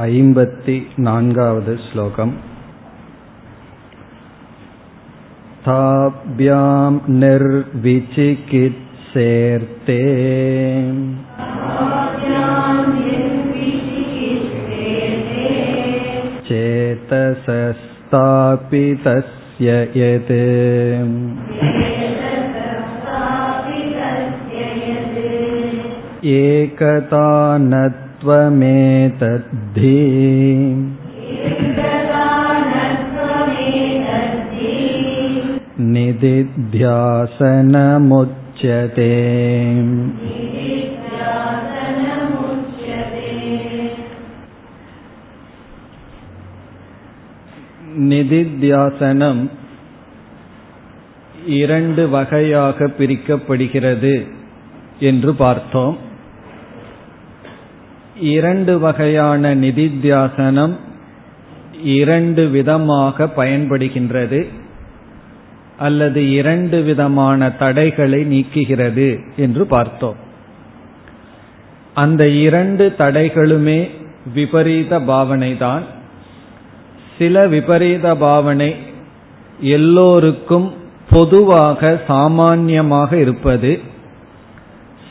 ऐम्बति नान्गावद् श्लोकम् ताभ्यां निर्विचिकित्सेर्ते चेतसस्तापितस्य यत् एकतानत्वमेतद्धि निदिध्यासनमुच्यते நிதித்தியாசனம் இரண்டு வகையாக பிரிக்கப்படுகிறது என்று பார்த்தோம் இரண்டு வகையான நிதித்தியாசனம் இரண்டு விதமாக பயன்படுகின்றது அல்லது இரண்டு விதமான தடைகளை நீக்குகிறது என்று பார்த்தோம். அந்த இரண்டு தடைகளுமே விபரீத பாவனைதான். சில விபரீத பாவனை எல்லோருக்கும் பொதுவாக சாமான்யமாக இருப்பது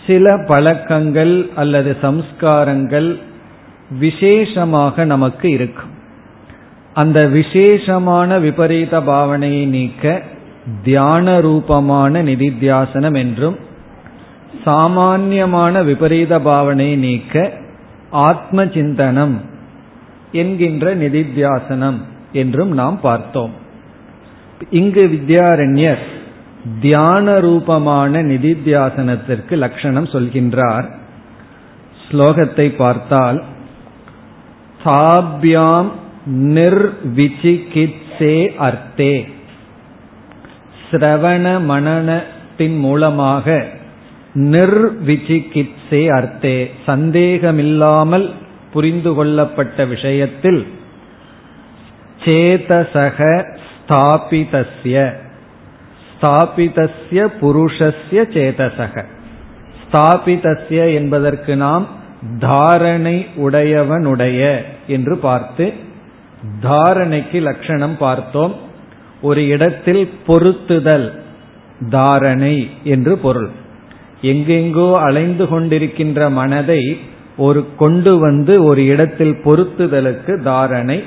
சில பழக்கங்கள் அல்லது சம்ஸ்காரங்கள் விசேஷமாக நமக்கு இருக்கும். அந்த விசேஷமான விபரீத பாவனையை நீக்க தியான ரூபமான நிதித்தியாசனம் என்றும் சாமான்யமான விபரீத பாவனையை நீக்க ஆத்ம சிந்தனம் என்கின்ற நிதித்தியாசனம் என்றும் நாம் பார்த்தோம். இங்கு வித்யாரண்யர் தியான ரூபமான நிதித்தியாசனத்திற்கு லட்சணம் சொல்கின்றார். ஸ்லோகத்தை பார்த்தால் சாபியாம் நிர்விச்சிகித்சே அர்த்தே. சிரவண மனனத்தின் மூலமாக நிர்விச்சிகித்சே அர்த்தே. சந்தேகமில்லாமல் புரிந்து கொள்ளப்பட்ட விஷயத்தில் சேதசக ஸ்தாபிதஸ்ய. ஸ்தாபிதஸ்ய புருஷஸ்ய சேதசக. ஸ்தாபிதஸ்ய என்பதற்கு நாம் தாரணை உடையவனுடைய என்று பார்த்து தாரணைக்கு லட்சணம் பார்த்தோம். ஒரு இடத்தில் பொருத்துதல் தாரணை என்று பொருள். எங்கெங்கோ அலைந்து கொண்டிருக்கின்ற மனதை ஒரு கொண்டு வந்து ஒரு இடத்தில் பொருத்துதலுக்கு தாரணை.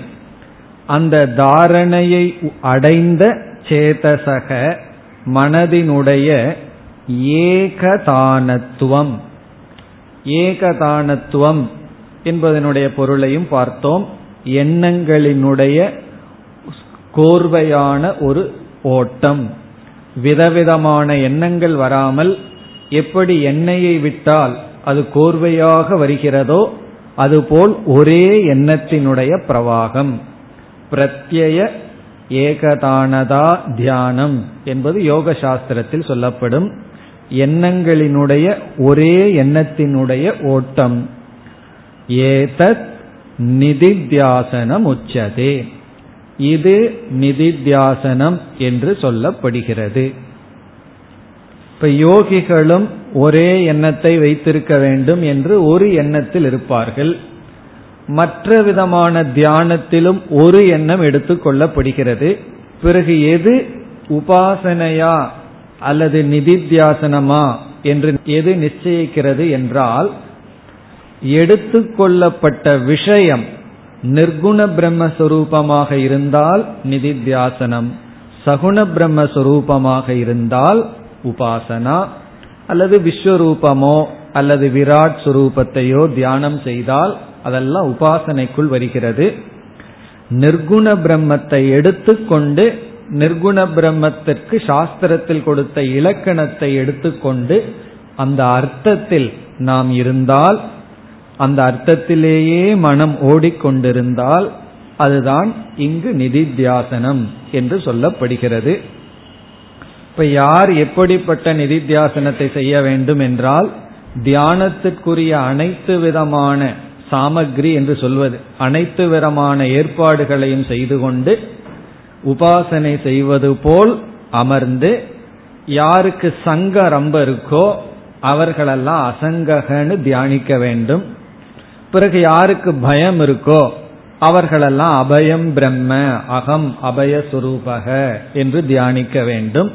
அந்த தாரணையை அடைந்த சேதசக மனதினுடைய ஏகதானத்துவம். ஏகதானத்துவம் என்பதனுடைய பொருளையும் பார்த்தோம். எண்ணங்களினுடைய கோர்வையான ஒரு ஓட்டம். விதவிதமான எண்ணங்கள் வராமல் எப்படி எண்ணெயை விட்டால் அது கோர்வையாக வருகிறதோ அதுபோல் ஒரே எண்ணத்தினுடைய பிரவாகம். பிரத்யய ஏகதானதா தியானம் என்பது யோக சாஸ்திரத்தில் சொல்லப்படும் எண்ணங்களினுடைய ஒரே எண்ணத்தினுடைய ஓட்டம். ஏதத் நிதித்தியாசனம் உச்சதே இது நிதித்தியாசனம் என்று சொல்லப்படுகிறது. இப்ப யோகிகளும் ஒரே எண்ணத்தை வைத்திருக்க வேண்டும் என்று ஒரு எண்ணத்தில் இருப்பார்கள். மற்ற விதமான தியானத்திலும் ஒரு எண்ணம் எடுத்துக்கொள்ளப்படுகிறது பிறகு எது உபாசனையா அல்லது நிதித்தியாசனமா என்று எது நிச்சயிக்கிறது என்றால் எடுத்துக்கொள்ளப்பட்ட விஷயம் நிர்குண பிரம்மஸ்வரூபமாக இருந்தால் நிதித்தியாசனம் சகுண பிரம்மஸ்வரூபமாக இருந்தால் உபாசனா அல்லது விஸ்வரூபமோ அல்லது விராட் சுரூபத்தையோ தியானம் செய்தால் அதெல்லாம் உபாசனைக்குள் வருகிறது. நிர்குண பிரம்மத்தை எடுத்துக்கொண்டு நிர்குண பிரம்மத்திற்கு சாஸ்திரத்தில் கொடுத்த இலக்கணத்தை எடுத்துக்கொண்டு அந்த அர்த்தத்தில் நாம் இருந்தால் அந்த அர்த்தத்திலேயே மனம் ஓடிக்கொண்டிருந்தால் அதுதான் இங்கு நிதித்தியாசனம் என்று சொல்லப்படுகிறது. இப்ப யார் எப்படிப்பட்ட நிதித்தியாசனத்தை செய்ய வேண்டும் என்றால் தியானத்திற்குரிய அனைத்து விதமான சாமக்ரி என்று சொல்வது. அனைத்து விதமான ஏற்பாடுகளையும் செய்து கொண்டு உபாசனை செய்வது போல் அமர்ந்து யாருக்கு சங்க ரொம்ப இருக்கோ அவர்களெல்லாம் அசங்ககன்னு தியானிக்க வேண்டும். பிறகு யாருக்கு பயம் இருக்கோ அவர்களெல்லாம் அபயம் பிரம்ம அகம் அபயஸ்வரூபக என்று தியானிக்க வேண்டும்.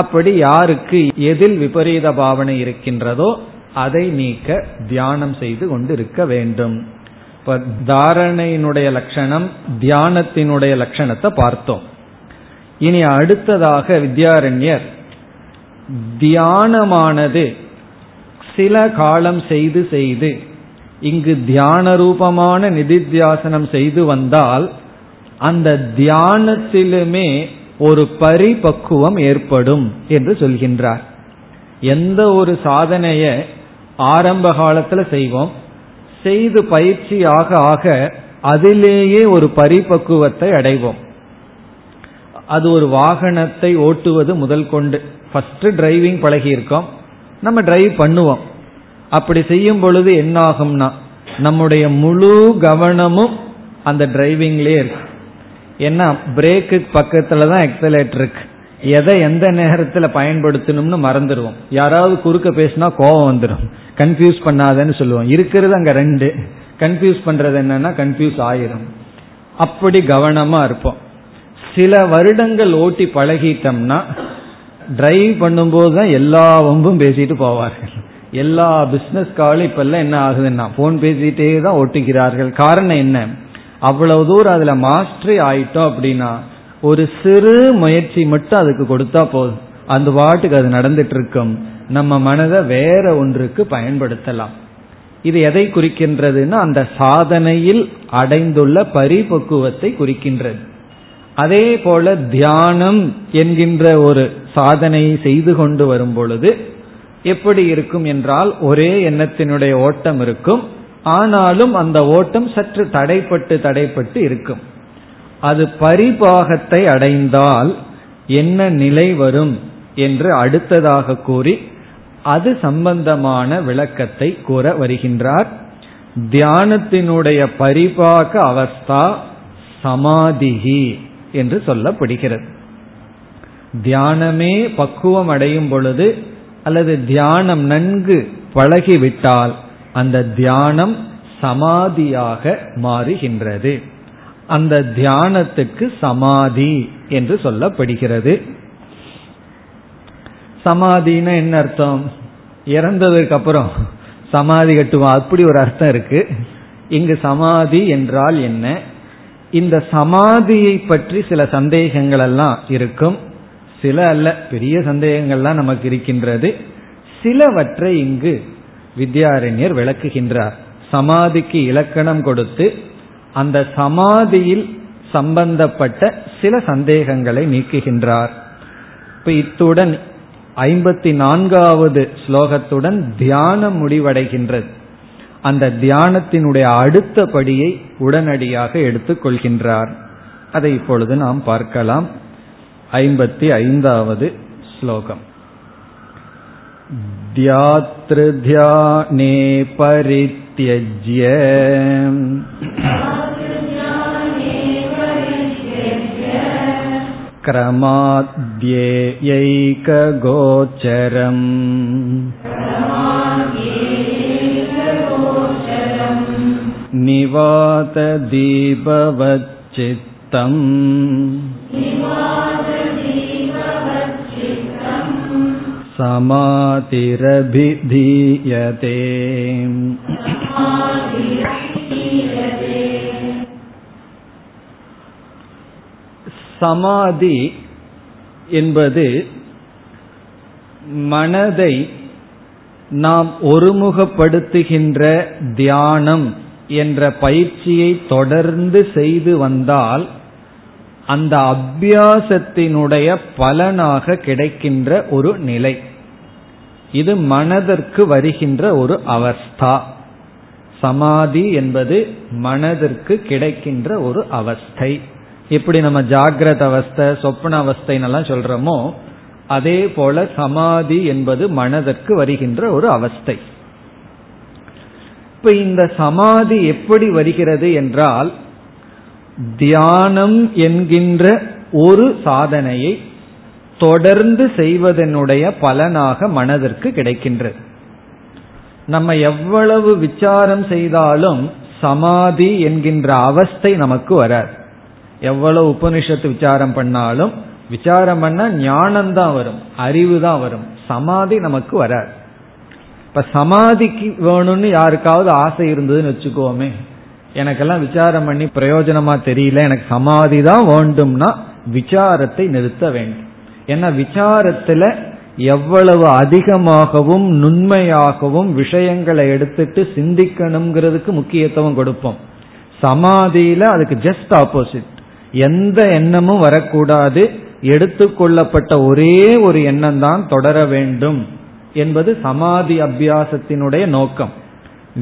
அப்படி யாருக்கு எதில் விபரீத பாவனை இருக்கின்றதோ அதை நீக்க தியானம் செய்து கொண்டு இருக்க வேண்டும். இப்ப தாரணையினுடைய லட்சணம் தியானத்தினுடைய லட்சணத்தை பார்த்தோம். இனி அடுத்ததாக வித்யாரண்யர் தியானமானது சில காலம் செய்து செய்து இங்கு தியான ரூபமான நிதித்தியாசனம் செய்து வந்தால் அந்த தியானத்திலுமே ஒரு பரிபக்குவம் ஏற்படும் என்று சொல்கின்றார். எந்த ஒரு சாதனைய ஆரம்ப காலத்துல செய்வோம். செய்து பயிற்சி ஆக ஆக அதிலேயே ஒரு பரிபக்குவத்தை அடைவோம். அது ஒரு வாகனத்தை ஓட்டுவது முதல் கொண்டு. ஃபர்ஸ்ட் டிரைவிங் பழகியிருக்கோம். நம்ம டிரைவ் பண்ணுவோம். அப்படி செய்யும் பொழுது என்ன ஆகும்னா நம்முடைய முழு கவனமும் அந்த டிரைவிங்லேயே இருக்கு. ஏன்னா பிரேக்கு பக்கத்துல தான் எக்ஸலேட்டர் இருக்கு. எதை எந்த நேரத்துல பயன்படுத்தணும்னு மறந்துடுவோம் யாராவது குறுக்க பேசினா கோபம் வந்துடும் கன்ஃபியூஸ் பண்ணாதன்னு சொல்லுவோம். இருக்கிறது அங்க ரெண்டு. கன்ஃபியூஸ் பண்றது என்னன்னா கன்ஃபியூஸ் ஆயிரும். அப்படி கவனமா இருப்போம். சில வருடங்கள் ஓட்டி பழகிட்டோம்னா டிரைவ் பண்ணும்போது தான் எல்லா வம்பும் பேசிட்டு போவார்கள். எல்லா பிசினஸ் காலும் இப்பெல்லாம் என்ன ஆகுதுன்னா போன் பேசிட்டே தான் ஓட்டுகிறார்கள். காரணம் என்ன? அவ்வளவு தூரம் அதுல மாஸ்டரி ஆயிட்டோம் அப்படின்னா ஒரு சிறு முயற்சி மட்டும் அதுக்கு கொடுத்தா போதும். அந்த பாட்டுக்கு அது நடந்துட்டு இருக்கும் நம்ம மனதை வேற ஒன்றுக்கு பயன்படுத்தலாம். இது எதை குறிக்கின்றதுன்னா அந்த சாதனையில் அடைந்துள்ள பரிபக்குவத்தை குறிக்கின்றது. அதே போல தியானம் என்கின்ற ஒரு சாதனையை செய்து கொண்டு வரும் பொழுது எப்படி இருக்கும் என்றால் ஒரே எண்ணத்தினுடைய ஓட்டம் இருக்கும். ஆனாலும் அந்த ஓட்டம் சற்று தடைப்பட்டு தடைப்பட்டு இருக்கும். அது பரிபாகத்தை அடைந்தால் என்ன நிலை வரும் என்று அடுத்ததாக கூறி அது சம்பந்தமான விளக்கத்தை கூற வருகின்றார். தியானத்தினுடைய பரிபாக அவஸ்தா சமாதிகி என்று சொல்லப்படுகிறது. தியானமே பக்குவம் அடையும் பொழுது அல்லது தியானம் நன்கு பழகிவிட்டால் அந்த தியானம் சமாதியாக மாறுகின்றது. அந்த தியானத்துக்கு சமாதி என்று சொல்லப்படுகிறது. சமாதினா என்ன அர்த்தம்? இறந்ததுக்கு அப்புறம் சமாதி கட்டுவோம் அப்படி ஒரு அர்த்தம் இருக்கு. இங்கு சமாதி என்றால் என்ன? இந்த சமாதியை பற்றி சில சந்தேகங்கள் எல்லாம் இருக்கும். சில அல்ல பெரிய சந்தேகங்கள்லாம் நமக்கு இருக்கின்றது. சிலவற்றை இங்கு வித்யாரண்யர் விளக்குகின்றார். சமாதிக்கு இலக்கணம் கொடுத்து அந்த சமாதியில் சம்பந்தப்பட்ட சில சந்தேகங்களை நீக்குகின்றார் இப்ப இத்துடன் ஐம்பத்தி நான்காவது ஸ்லோகத்துடன் தியானம் முடிவடைகின்றது அந்த தியானத்தினுடைய அடுத்த படியை உடனடியாக எடுத்துக்கொள்கின்றார் அதை இப்பொழுது நாம் பார்க்கலாம் ஐம்பத்தி ஐந்தாவது ஸ்லோகம் ध्यातृध्याने परित्यज्य क्रमाद्येयैकगोचरम् निवातदीपवच्चित्तम् समातिरभिधीयते சமாதி என்பது மனதை நாம் ஒருமுகப்படுத்துகின்ற தியானம் என்ற பயிற்சியை தொடர்ந்து செய்து வந்தால் அந்த அபியாசத்தினுடைய பலனாக கிடைக்கின்ற ஒரு நிலை. இது மனதிற்கு வருகின்ற ஒரு அவஸ்தா. சமாதி என்பது மனதிற்கு கிடைக்கின்ற ஒரு அவஸ்தை. எப்படி நம்ம ஜாகிரத அவஸ்தை சொப்பன அவஸ்தைன்னெல்லாம் சொல்றோமோ அதே போல சமாதி என்பது மனதிற்கு வருகின்ற ஒரு அவஸ்தை. இப்ப இந்த சமாதி எப்படி வருகிறது என்றால் தியானம் என்கின்ற ஒரு சாதனையை தொடர்ந்து செய்வதனுடைய பலனாக மனதிற்கு கிடைக்கின்றது. நம்ம எவ்வளவு விசாரம் செய்தாலும் சமாதி என்கின்ற அவஸ்தை நமக்கு வராது. எவ்வளவு உபனிஷத்து விசாரம் பண்ணாலும் விசாரம் பண்ணா ஞானம்தான் வரும் அறிவு தான் வரும் சமாதி நமக்கு வராது. இப்ப சமாதிக்கு வேணும்னு யாருக்காவது ஆசை இருந்ததுன்னு வச்சுக்கோமே எனக்கெல்லாம் விசாரம் பண்ணி பிரயோஜனமா தெரியல எனக்கு சமாதி தான் வேண்டும்னா விசாரத்தை நிறுத்த வேண்டும். ஏன்னா விசாரத்துல எவ்வளவு அதிகமாகவும் நுண்மையாகவும் விஷயங்களை எடுத்துட்டு சிந்திக்கணுங்கிறதுக்கு முக்கியத்துவம் கொடுப்போம். சமாதியில அதுக்கு ஜஸ்ட் ஆப்போசிட் எந்த எண்ணமும் வரக்கூடாது. எடுத்துக்கொள்ளப்பட்ட ஒரே ஒரு எண்ணம் தான் தொடர வேண்டும் என்பது சமாதி அபியாசத்தினுடைய நோக்கம்.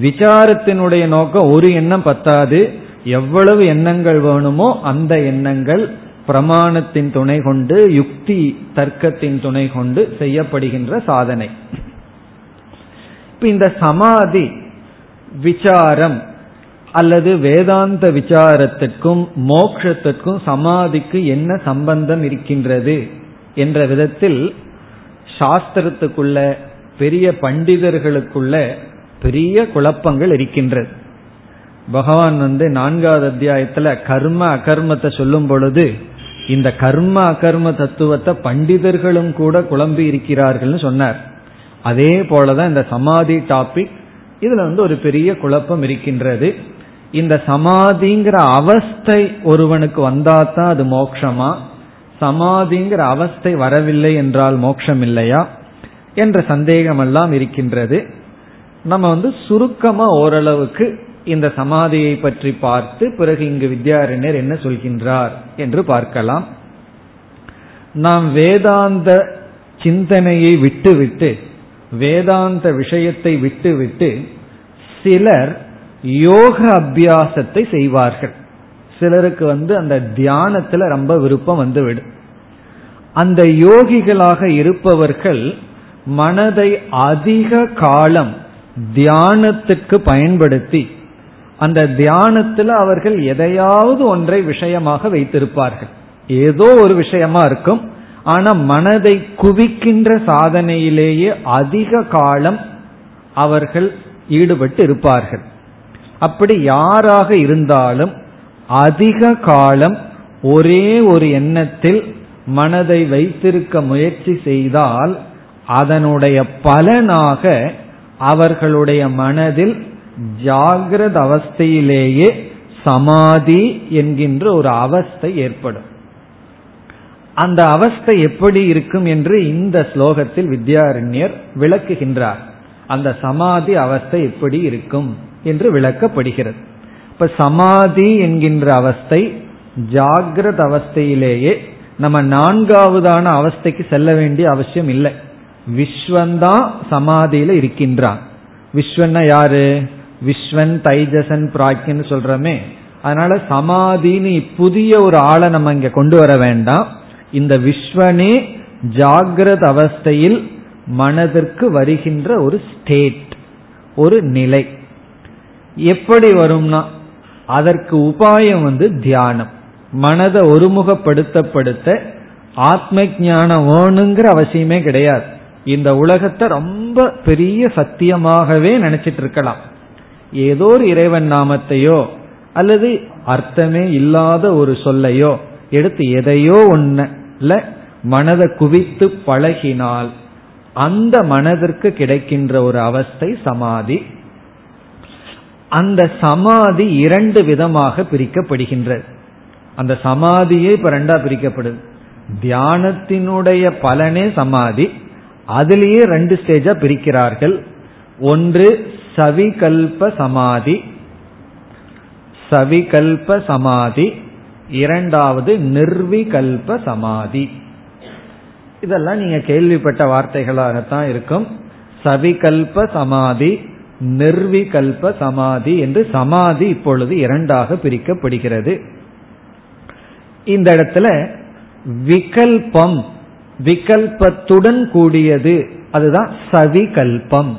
விசாரத்தினுடைய நோக்கம் ஒரு எண்ணம் பத்தாது. எவ்வளவு எண்ணங்கள் வேணுமோ அந்த எண்ணங்கள் பிரமாணத்தின் துணை கொண்டு யுக்தி தர்க்கத்தின் துணை கொண்டு செய்யப்படுகின்ற சாதனை. இப்ப இந்த சமாதி விசாரம் அல்லது வேதாந்த விசாரத்திற்கும் மோக்ஷத்திற்கும் சமாதிக்கு என்ன சம்பந்தம் இருக்கின்றது என்ற விதத்தில் சாஸ்திரத்துக்குள்ள பெரிய பண்டிதர்களுக்குள்ள பெரிய குழப்பங்கள் இருக்கின்றது. பகவான் வந்து நான்காவது அத்தியாயத்துல கர்ம அகர்மத்தை சொல்லும் பொழுது இந்த கர்ம அகர்ம தத்துவத்தை பண்டிதர்களும் கூட குழம்பி இருக்கிறார்கள்னு சொன்னார். அதே போலதான் இந்த சமாதி டாபிக் இதுல வந்து ஒரு பெரிய குழப்பம் இருக்கின்றது. இந்த சமாதிங்கிற அவஸ்தை ஒருவனுக்கு வந்தாதான் அது மோக்ஷமா சமாதிங்கிற அவஸ்தை வரவில்லை என்றால் மோட்சம் இல்லையா என்ற சந்தேகமெல்லாம் இருக்கின்றது. நம்ம வந்து சுருக்கமா ஓரளவுக்கு இந்த சமாதியை பற்றி பார்த்து பிறகு இங்கு வித்யாரண்யர் என்ன சொல்கின்றார் என்று பார்க்கலாம். நாம் வேதாந்த சிந்தனையை விட்டுவிட்டு வேதாந்த விஷயத்தை விட்டுவிட்டு சிலர் யோக அபியாசத்தை செய்வார்கள். சிலருக்கு வந்து அந்த தியானத்துல ரொம்ப விருப்பம் வந்துவிடும். அந்த யோகிகளாக இருப்பவர்கள் மனதை அதிக காலம் தியானத்துக்கு பயன்படுத்தி அந்த தியானத்துல அவர்கள் எதையாவது ஒன்றை விஷயமாக வைத்திருப்பார்கள். ஏதோ ஒரு விஷயமா இருக்கும். ஆனா மனதை குவிக்கின்ற சாதனையிலேயே அதிக காலம் அவர்கள் ஈடுபட்டு இருப்பார்கள். அப்படி யாராக இருந்தாலும் அதிக காலம் ஒரே ஒரு எண்ணத்தில் மனதை வைத்திருக்க முயற்சி செய்தால் அதனுடைய பலனாக அவர்களுடைய மனதில் ஜாகிரத அவஸ்தையிலேயே சமாதி என்கின்ற ஒரு அவஸ்தை ஏற்படும். அந்த அவஸ்தை எப்படி இருக்கும் என்று இந்த ஸ்லோகத்தில் வித்யாரண்யர் விளக்குகின்றார். அந்த சமாதி அவஸ்தை எப்படி இருக்கும் என்று விளக்கப்படுகிறது. இப்ப சமாதி என்கின்ற அவஸ்தை ஜாகிரத அவஸ்தையிலேயே நம்ம நான்காவதான அவஸ்தைக்கு செல்ல வேண்டிய அவசியம் இல்லை. விஸ்வந்தான் சமாதியில இருக்கின்றான். விஸ்வன்னா யாரு? விஸ்வன் தைஜசன் பிராக்கின்னு சொல்றமே. அதனால சமாதின்னு புதிய ஒரு ஆளை நம்ம இங்க கொண்டு வர வேண்டாம். இந்த விஸ்வனே ஜாகிரத அவஸ்தையில் மனதிற்கு வருகின்ற ஒரு ஸ்டேட் ஒரு நிலை. எப்படி வரும்னா அதற்கு உபாயம் வந்து தியானம். மனதை ஒருமுகப்படுத்தப்படுத்த ஆத்ம ஞானம் வேணுங்கிற அவசியமே கிடையாது. இந்த உலகத்தை ரொம்ப பெரிய சத்தியமாகவே நினைச்சிட்டு இருக்கலாம். ஏதோ ஒரு இறைவன் நாமத்தையோ அல்லது அர்த்தமே இல்லாத ஒரு சொல்லையோ எடுத்து எதையோ ஒன்னுல மனதை குவித்து பழகினால் அந்த மனதிற்கு கிடைக்கின்ற ஒரு அவஸ்தை சமாதி. அந்த சமாதி இரண்டு விதமாக பிரிக்கப்படுகின்றது. அந்த சமாதியே இப்ப ரெண்டா பிரிக்கப்படுது. தியானத்தினுடைய பலனே சமாதி. அதுலேயே ரெண்டு ஸ்டேஜா பிரிக்கிறார்கள். ஒன்று சவிகல்ப சமாதி. சவிகல்ப சமாதி. இரண்டாவது நிர்விகல்ப சமாதி. இதெல்லாம் நீங்க கேள்விப்பட்ட வார்த்தைகளாகத்தான் இருக்கும். சவிகல்ப சமாதி நிர்விகல்ப சமாதி என்று சமாதி இப்பொழுது இரண்டாக பிரிக்கப்படுகிறது. இந்த இடத்துல விகல்பம் விகல்பத்துடன் கூடியது அதுதான் சவிகல்பம்.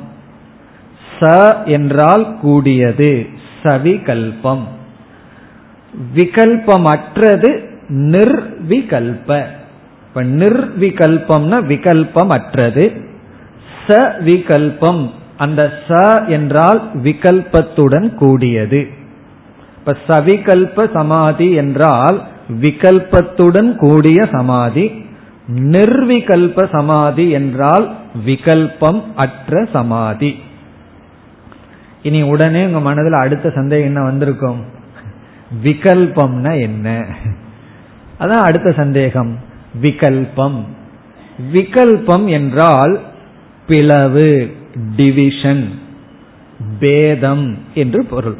ச என்றால் கூடியது சவிகல்பம். விகல்பமற்றது நிர்விகல்ப. இப்ப நிர்விகல்பம்னா விகல்பம் அற்றது ச விகல்பம் அந்த ச என்றால் விகல்பத்துடன் கூடியது. இப்ப சவிகல்ப சமாதி என்றால் விகல்பத்துடன் கூடிய சமாதி. நிர்விகல்ப சமாதி என்றால் விகல்பம் அற்ற சமாதி. இனி உடனே உங்க மனதில் அடுத்த சந்தேகம் என்ன வந்திருக்கும்? விகல்பம்னா என்ன? அதான் அடுத்த சந்தேகம். விகல்பம். விகல்பம் என்றால் பிளவு டிவிஷன் பேதம் என்று பொருள்.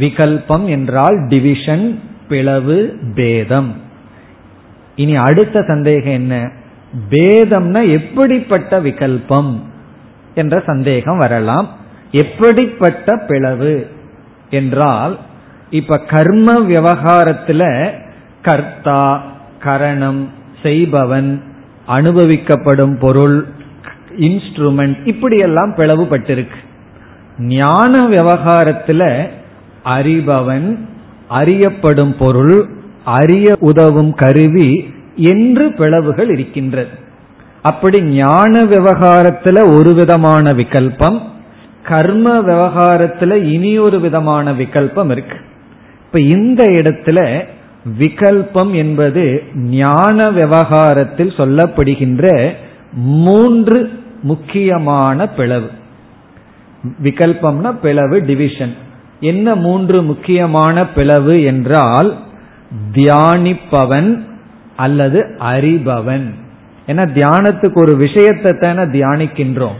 விகல்பம் என்றால் டிவிஷன் பிளவு பேதம். இனி அடுத்த சந்தேகம் என்ன? பேதம்னா எப்படிப்பட்ட விகல்பம்? என்ற சந்தேகம் வரலாம். எப்படிப்பட்ட பிளவு? என்றால் இப்ப கர்ம விவகாரத்துல கர்த்தா கரணம் செய்பவன் அனுபவிக்கப்படும் பொருள் இன்ஸ்ட்ருமெண்ட் இப்படியெல்லாம் பிளவுபட்டிருக்கு. ஞான விவகாரத்துல அறிபவன் அறியப்படும் பொருள் அறிய உதவும் கருவி என்று பிளவுகள் இருக்கின்றது. அப்படி ஞான விவகாரத்துல ஒரு விதமான விகல்பம் கர்ம விவகாரத்துல இனி ஒரு விதமான விகல்பம் இருக்கு. இப்ப இந்த இடத்துல விகல்பம் என்பது ஞான விவகாரத்தில் சொல்லப்படுகின்ற மூன்று முக்கியமான பிளவு. விகல்பம்னா பிளவு டிவிஷன் என்ன மூன்று முக்கியமான பிளவு என்றால் தியானிப்பவன் அல்லது அறிபவன். ஏன்னா தியானத்துக்கு ஒரு விஷயத்தை தானே தியானிக்கின்றோம்.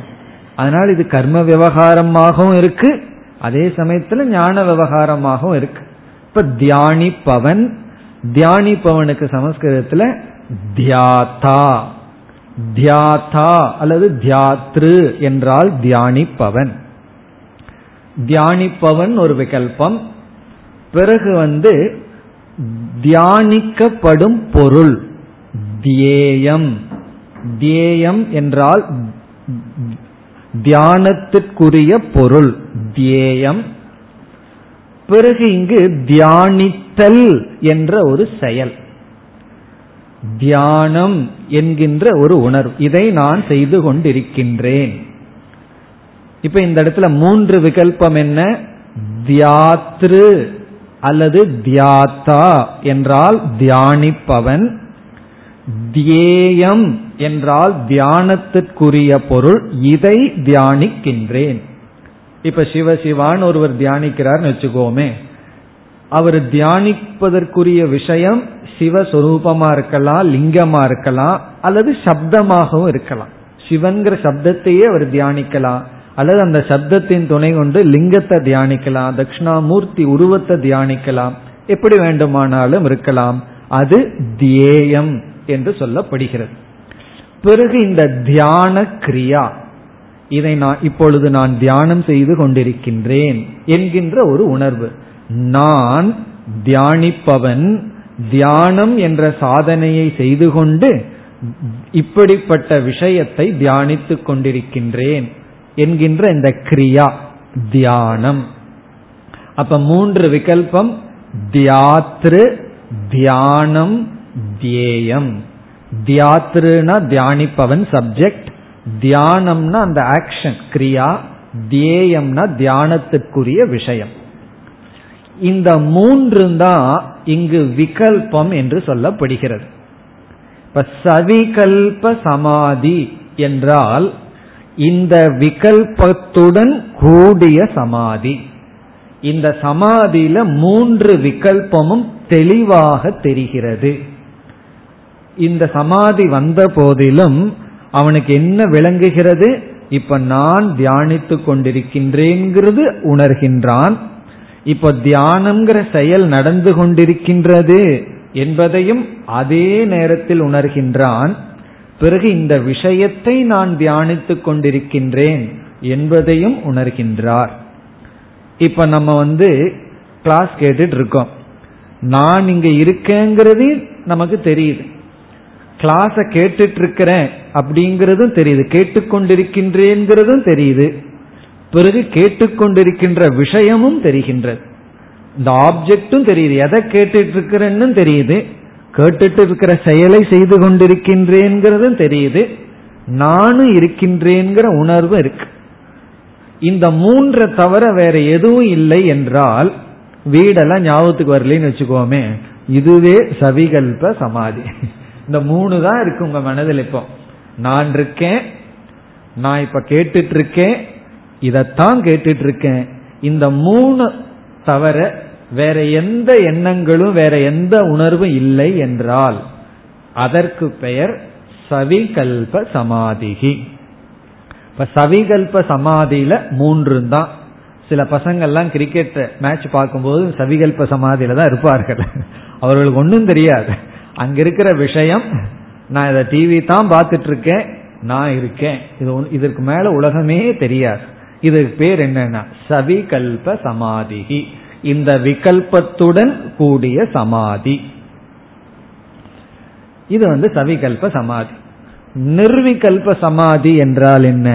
அதனால் இது கர்ம விவகாரமாகவும் இருக்கு. அதே சமயத்துல ஞான விவகாரமாகவும் இருக்கு. இப்ப தியானிப்பவன் தியானிப்பவனுக்கு சமஸ்கிருதத்துல தியாதா தியாதா அல்லது தியாத்ரு என்றால் தியானிப்பவன். தியானிப்பவன் ஒரு விகல்பம். பிறகு வந்து தியானிக்கப்படும் பொருள் தியேயம். தியேயம் என்றால் தியானத்திற்குரிய பொருள். தியேயம். பிறகு இங்கு தியானித்தல் என்ற ஒரு செயல். தியானம் என்கின்ற ஒரு உணர்வு. இதை நான் செய்து கொண்டிருக்கின்றேன். இப்ப இந்த இடத்துல மூன்று விகல்பம் என்ன? தியாத்ரு அல்லது தியாத்தா என்றால் தியானிப்பவன். தியேயம் என்றால் தியானத்திற்குரிய பொருள் இதை தியானிக்கின்றேன். இப்ப சிவ சிவான் ஒருவர் தியானிக்கிறார்னு வச்சுக்கோமே அவர் தியானிப்பதற்குரிய விஷயம் சிவஸ்வரூபமா இருக்கலாம் லிங்கமா இருக்கலாம் அல்லது சப்தமாகவும் இருக்கலாம். சிவன்கிற சப்தத்தையே அவர் தியானிக்கலாம் அல்லது அந்த சப்தத்தின் துணை கொண்டு லிங்கத்தை தியானிக்கலாம் தட்சிணாமூர்த்தி உருவத்தை தியானிக்கலாம் எப்படி வேண்டுமானாலும் இருக்கலாம். அது தியேயம் என்று சொல்லப்படுகிறது. பிறகு இந்த தியான கிரியா. இதை நான் இப்பொழுது நான் தியானம் செய்து கொண்டிருக்கின்றேன் என்கின்ற ஒரு உணர்வு. நான் தியானிப்பவன் தியானம் என்ற சாதனையை செய்து கொண்டு இப்படிப்பட்ட விஷயத்தை தியானித்துக் கொண்டிருக்கின்றேன் என்கின்ற இந்த கிரியா தியானம். அப்ப மூன்று விகல்பம் தியாத்ரு தியானம் தியேயம். தியாத்ருனா தியானிப்பவன் சப்ஜெக்ட் தியானம்னா அந்த ஆக்ஷன் கிரியா. தியேயம்னா தியானத்துக்குரிய விஷயம். இந்த மூன்று தான் இங்கு விகல்பம் என்று சொல்லப்படுகிறது. இப்ப சவிகல்ப சமாதி என்றால் இந்த விகல்பத்துடன் கூடிய சமாதி. இந்த சமாதியில மூன்று விகல்பமும் தெளிவாக தெரிகிறது. இந்த சமாதி வந்த போதிலும் அவனுக்கு என்ன விளங்குகிறது? இப்ப நான் தியானித்து கொண்டிருக்கின்றேங்கிறது உணர்கின்றான். இப்ப தியானம்ங்கிற செயல் நடந்து கொண்டிருக்கின்றது என்பதையும் அதே நேரத்தில் உணர்கின்றான். பிறகு இந்த விஷயத்தை நான் தியானித்துக் கொண்டிருக்கின்றேன் என்பதையும் உணர்கின்றார். இப்ப நம்ம வந்து கிளாஸ் கேட்டுட்டு இருக்கோம். நான் இங்க இருக்கேங்கிறது நமக்கு தெரியுது. கிளாஸ கேட்டுட்டு இருக்கிறேன் அப்படிங்கறதும் தெரியுது. கேட்டுக்கொண்டிருக்கின்றேங்கிறதும் தெரியுது. பிறகு கேட்டுக்கொண்டிருக்கின்ற விஷயமும் தெரிகின்றது. இந்த ஆப்ஜெக்டும் தெரியுது. எதை கேட்டுட்டு இருக்கிறேன்னு தெரியுது. கேட்டுட்டு இருக்கிற செயலை செய்து கொண்டிருக்கின்றேங்கிறதும் தெரியுது. நானும் இருக்கின்றேங்கிற உணர்வு இருக்கு. இந்த மூன்றை தவிர வேற எதுவும் இல்லை என்றால் வீடெல்லாம் ஞாபகத்துக்கு வரலன்னு வச்சுக்கோமே. இதுவே சவிகல்ப சமாதி. இந்த மூணு தான் இருக்கு உங்க மனதில் இப்போ. நான் இருக்கேன் நான் இப்ப கேட்டுட்டு இருக்கேன் இதத்தான் கேட்டுட்டு இருக்கேன் இந்த மூணு தவிர வேற எந்த எண்ணங்களும் வேற எந்த உணர்வும் இல்லை என்றால் அதற்கு பெயர் சவிகல்ப சமாதிகி. இப்ப சவிகல்ப சமாதியில மூன்று தான். சில பசங்கள்லாம் கிரிக்கெட் மேட்ச் பார்க்கும்போது சவிகல்ப சமாதியில தான் இருப்பார்கள். அவர்களுக்கு ஒன்றும் தெரியாது. அங்க இருக்கிற விஷயம் நான் இதை டிவி தான் பார்த்துட்டு இருக்கேன் நான் இருக்கேன். இது இதற்கு மேல உலகமே தெரியாது. இதுக்கு பேர் என்னன்னா சவிகல்ப சமாதிகி இந்த விகல்பத்துடன் கூடிய சமாதி. இது வந்து சவிகல்ப சமாதி. நிர்விகல்ப சமாதி என்றால் என்ன?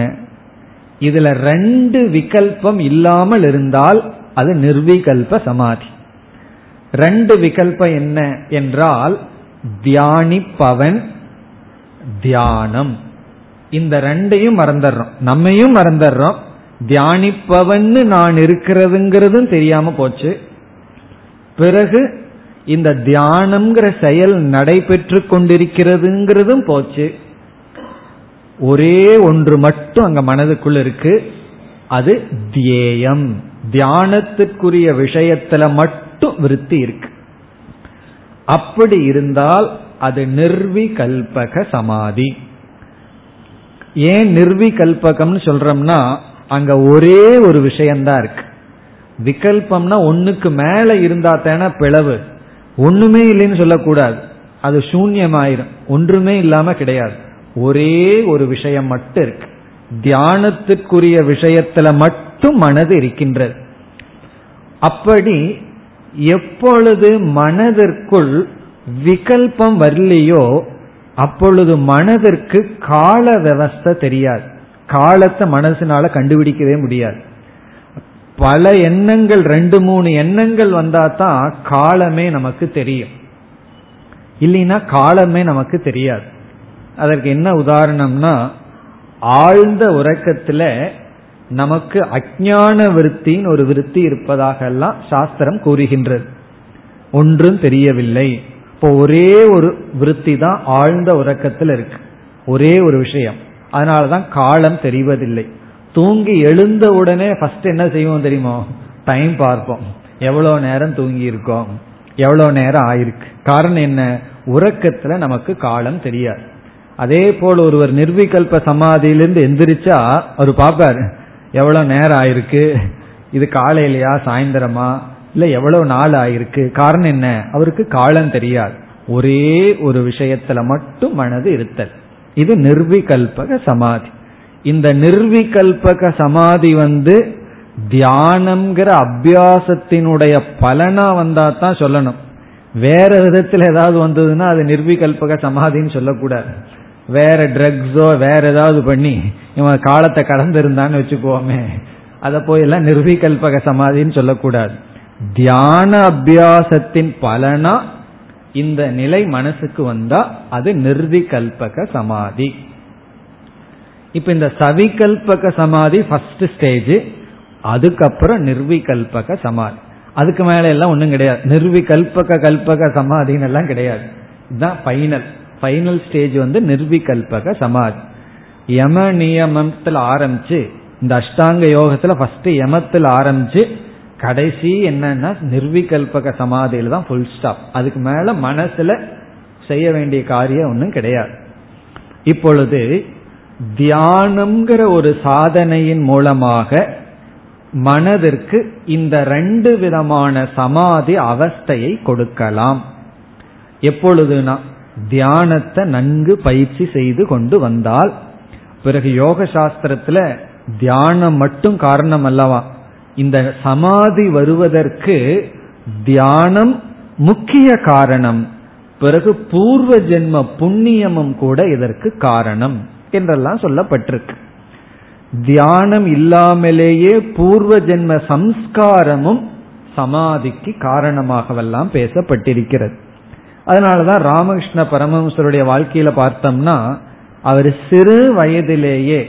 இதுல ரெண்டு விகல்பம் இல்லாமல் இருந்தால் அது நிர்விகல்ப சமாதி. ரெண்டு விகல்பம் என்ன என்றால் தியானிப்பவன் தியானம். இந்த ரெண்டையும் மறந்துடுறோம். நம்மையும் மறந்துடுறோம். தியானிப்பவன்னு நான் இருக்கிறதுங்கிறதும் தெரியாம போச்சு. பிறகு இந்த தியானம்ங்கிற செயல் நடைபெற்று கொண்டிருக்கிறதுங்கிறதும் போச்சு. ஒரே ஒன்று மட்டும் அங்க மனதுக்குள்ள இருக்கு. அது தியேயம். தியானத்துக்குரிய விஷயத்துல மட்டும் விருத்தி இருக்கு. அப்படி இருந்தால் அது நிர்விகல்பக சமாதி. ஏன் நிர்விகல்பகம்னு சொல்றோம்னா அங்க ஒரே ஒரு விஷயம்தான் இருக்கு. விகல்பம்னா ஒன்னுக்கு மேல இருந்தா தானே பிளவு. ஒண்ணுமே இல்லைன்னு சொல்லக்கூடாது. அது சூன்யமாயிரும். ஒன்றுமே இல்லாம கிடையாது. ஒரே ஒரு விஷயம் மட்டும் இருக்கு. தியானத்திற்குரிய விஷயத்துல மட்டும் மனது இருக்கின்றது. அப்படி எப்பொழுது மனதிற்குள் விகல்பம் வரலையோ அப்பொழுது மனதிற்கு கால விவஸ்தை தெரியாது. காலத்தை மனசினால கண்டுபிடிக்கவே முடியாது. பல எண்ணங்கள் ரெண்டு மூணு எண்ணங்கள் வந்தா தான் காலமே நமக்கு தெரியும். இல்லைன்னா காலமே நமக்கு தெரியாது. அதற்கு என்ன உதாரணம்னா ஆழ்ந்த உறக்கத்துல நமக்கு அஜான விருத்தின்னு ஒரு விருத்தி இருப்பதாக எல்லாம் சாஸ்திரம் கூறுகின்றது. ஒன்றும் தெரியவில்லை. இப்போ ஒரே ஒரு விருத்தி தான் ஆழ்ந்த உறக்கத்தில் இருக்கு. ஒரே ஒரு விஷயம். அதனாலதான் காலம் தெரிவதில்லை. தூங்கி எழுந்த உடனே ஃபர்ஸ்ட் என்ன செய்வோம் தெரியுமோ? டைம் பார்ப்போம். எவ்வளோ நேரம் தூங்கி இருக்கோம் எவ்வளோ நேரம் ஆயிருக்கு? காரணம் என்ன? உறக்கத்துல நமக்கு காலம் தெரியாது. அதே போல் ஒருவர் நிர்விகல்ப சமாதியிலிருந்து எந்திரிச்சா அவர் பார்ப்பாரு. எவ்வளவு நேரம் ஆயிருக்கு? இது காலையிலையா சாயந்தரமா? இல்ல எவ்வளவு நாள் ஆயிருக்கு? காரணம் என்ன? அவருக்கு காலம் தெரியாது. ஒரே ஒரு விஷயத்துல மட்டும் மனது இருத்தல். இது நிர்விகல்பக சமாதி. இந்த நிர்விகல்பக சமாதி வந்து தியானம்ங்கிற அபியாசத்தினுடைய பலனா வந்தா தான் சொல்லணும். வேற விதத்துல ஏதாவது வந்ததுன்னா அது நிர்விகல்பக சமாதின்னு சொல்லக்கூடாது. வேற ட்ரக்ஸோ வேற ஏதாவது பண்ணி இவன் காலத்தை கடந்திருந்தான்னு வச்சுக்கோமே. அதை போயெல்லாம் நிர்விகல்பக சமாதின்னு சொல்லக்கூடாது. தியான அபியாசத்தின் பலனா இந்த நிலை மனசுக்கு வந்தா அது நிர்விகல்பக சமாதி. இப்ப இந்த சவிகல்பக சமாதி ஃபர்ஸ்ட் ஸ்டேஜ் அதுக்கப்புறம் நிர்விகல்பக சமாதி. அதுக்கு மேல எல்லாம் ஒன்றும் கிடையாது. நிர்விகல்பக கல்பக சமாதின்னு எல்லாம் கிடையாது. இதுதான் ஃபைனல் ஃபைனல் ஸ்டேஜ் வந்து நிர்விகல்பக சமாதி. யம நியமத்தில் ஆரம்பிச்சு இந்த அஷ்டாங்க யோகத்துல ஃபர்ஸ்ட் யமத்தில் ஆரம்பிச்சு கடைசி என்னன்னா நிர்விகல்பக சமாதியில தான் ஃபுல் ஸ்டாப் அதுக்கு மேல மனசுல செய்ய வேண்டிய காரியம் ஒன்றும் கிடையாது. இப்பொழுது தியானம்ங்கிற ஒரு சாதனையின் மூலமாக மனதிற்கு இந்த ரெண்டு விதமான சமாதி அவஸ்தையை கொடுக்கலாம். எப்பொழுதுனா தியானத்தை நன்கு பயிற்சி செய்து கொண்டு வந்தால் பிறகு யோக சாஸ்திரத்துல தியானம் மட்டும் காரணம் அல்லவா? இந்த சமாதி வருவதற்கு தியானம் முக்கிய காரணம். பிறகு பூர்வ ஜென்ம புண்ணியமும் கூட இதற்கு காரணம் என்றெல்லாம் சொல்லப்பட்டிருக்கு. தியானம் இல்லாமலேயே பூர்வ ஜென்ம சம்ஸ்காரமும் சமாதிக்கு காரணமாகவெல்லாம் பேசப்பட்டிருக்கிறது. அதனாலதான் ராமகிருஷ்ண பரமஹம்சருடைய வாழ்க்கையில பார்த்தோம்னா அவர் சிறு வயதிலேயே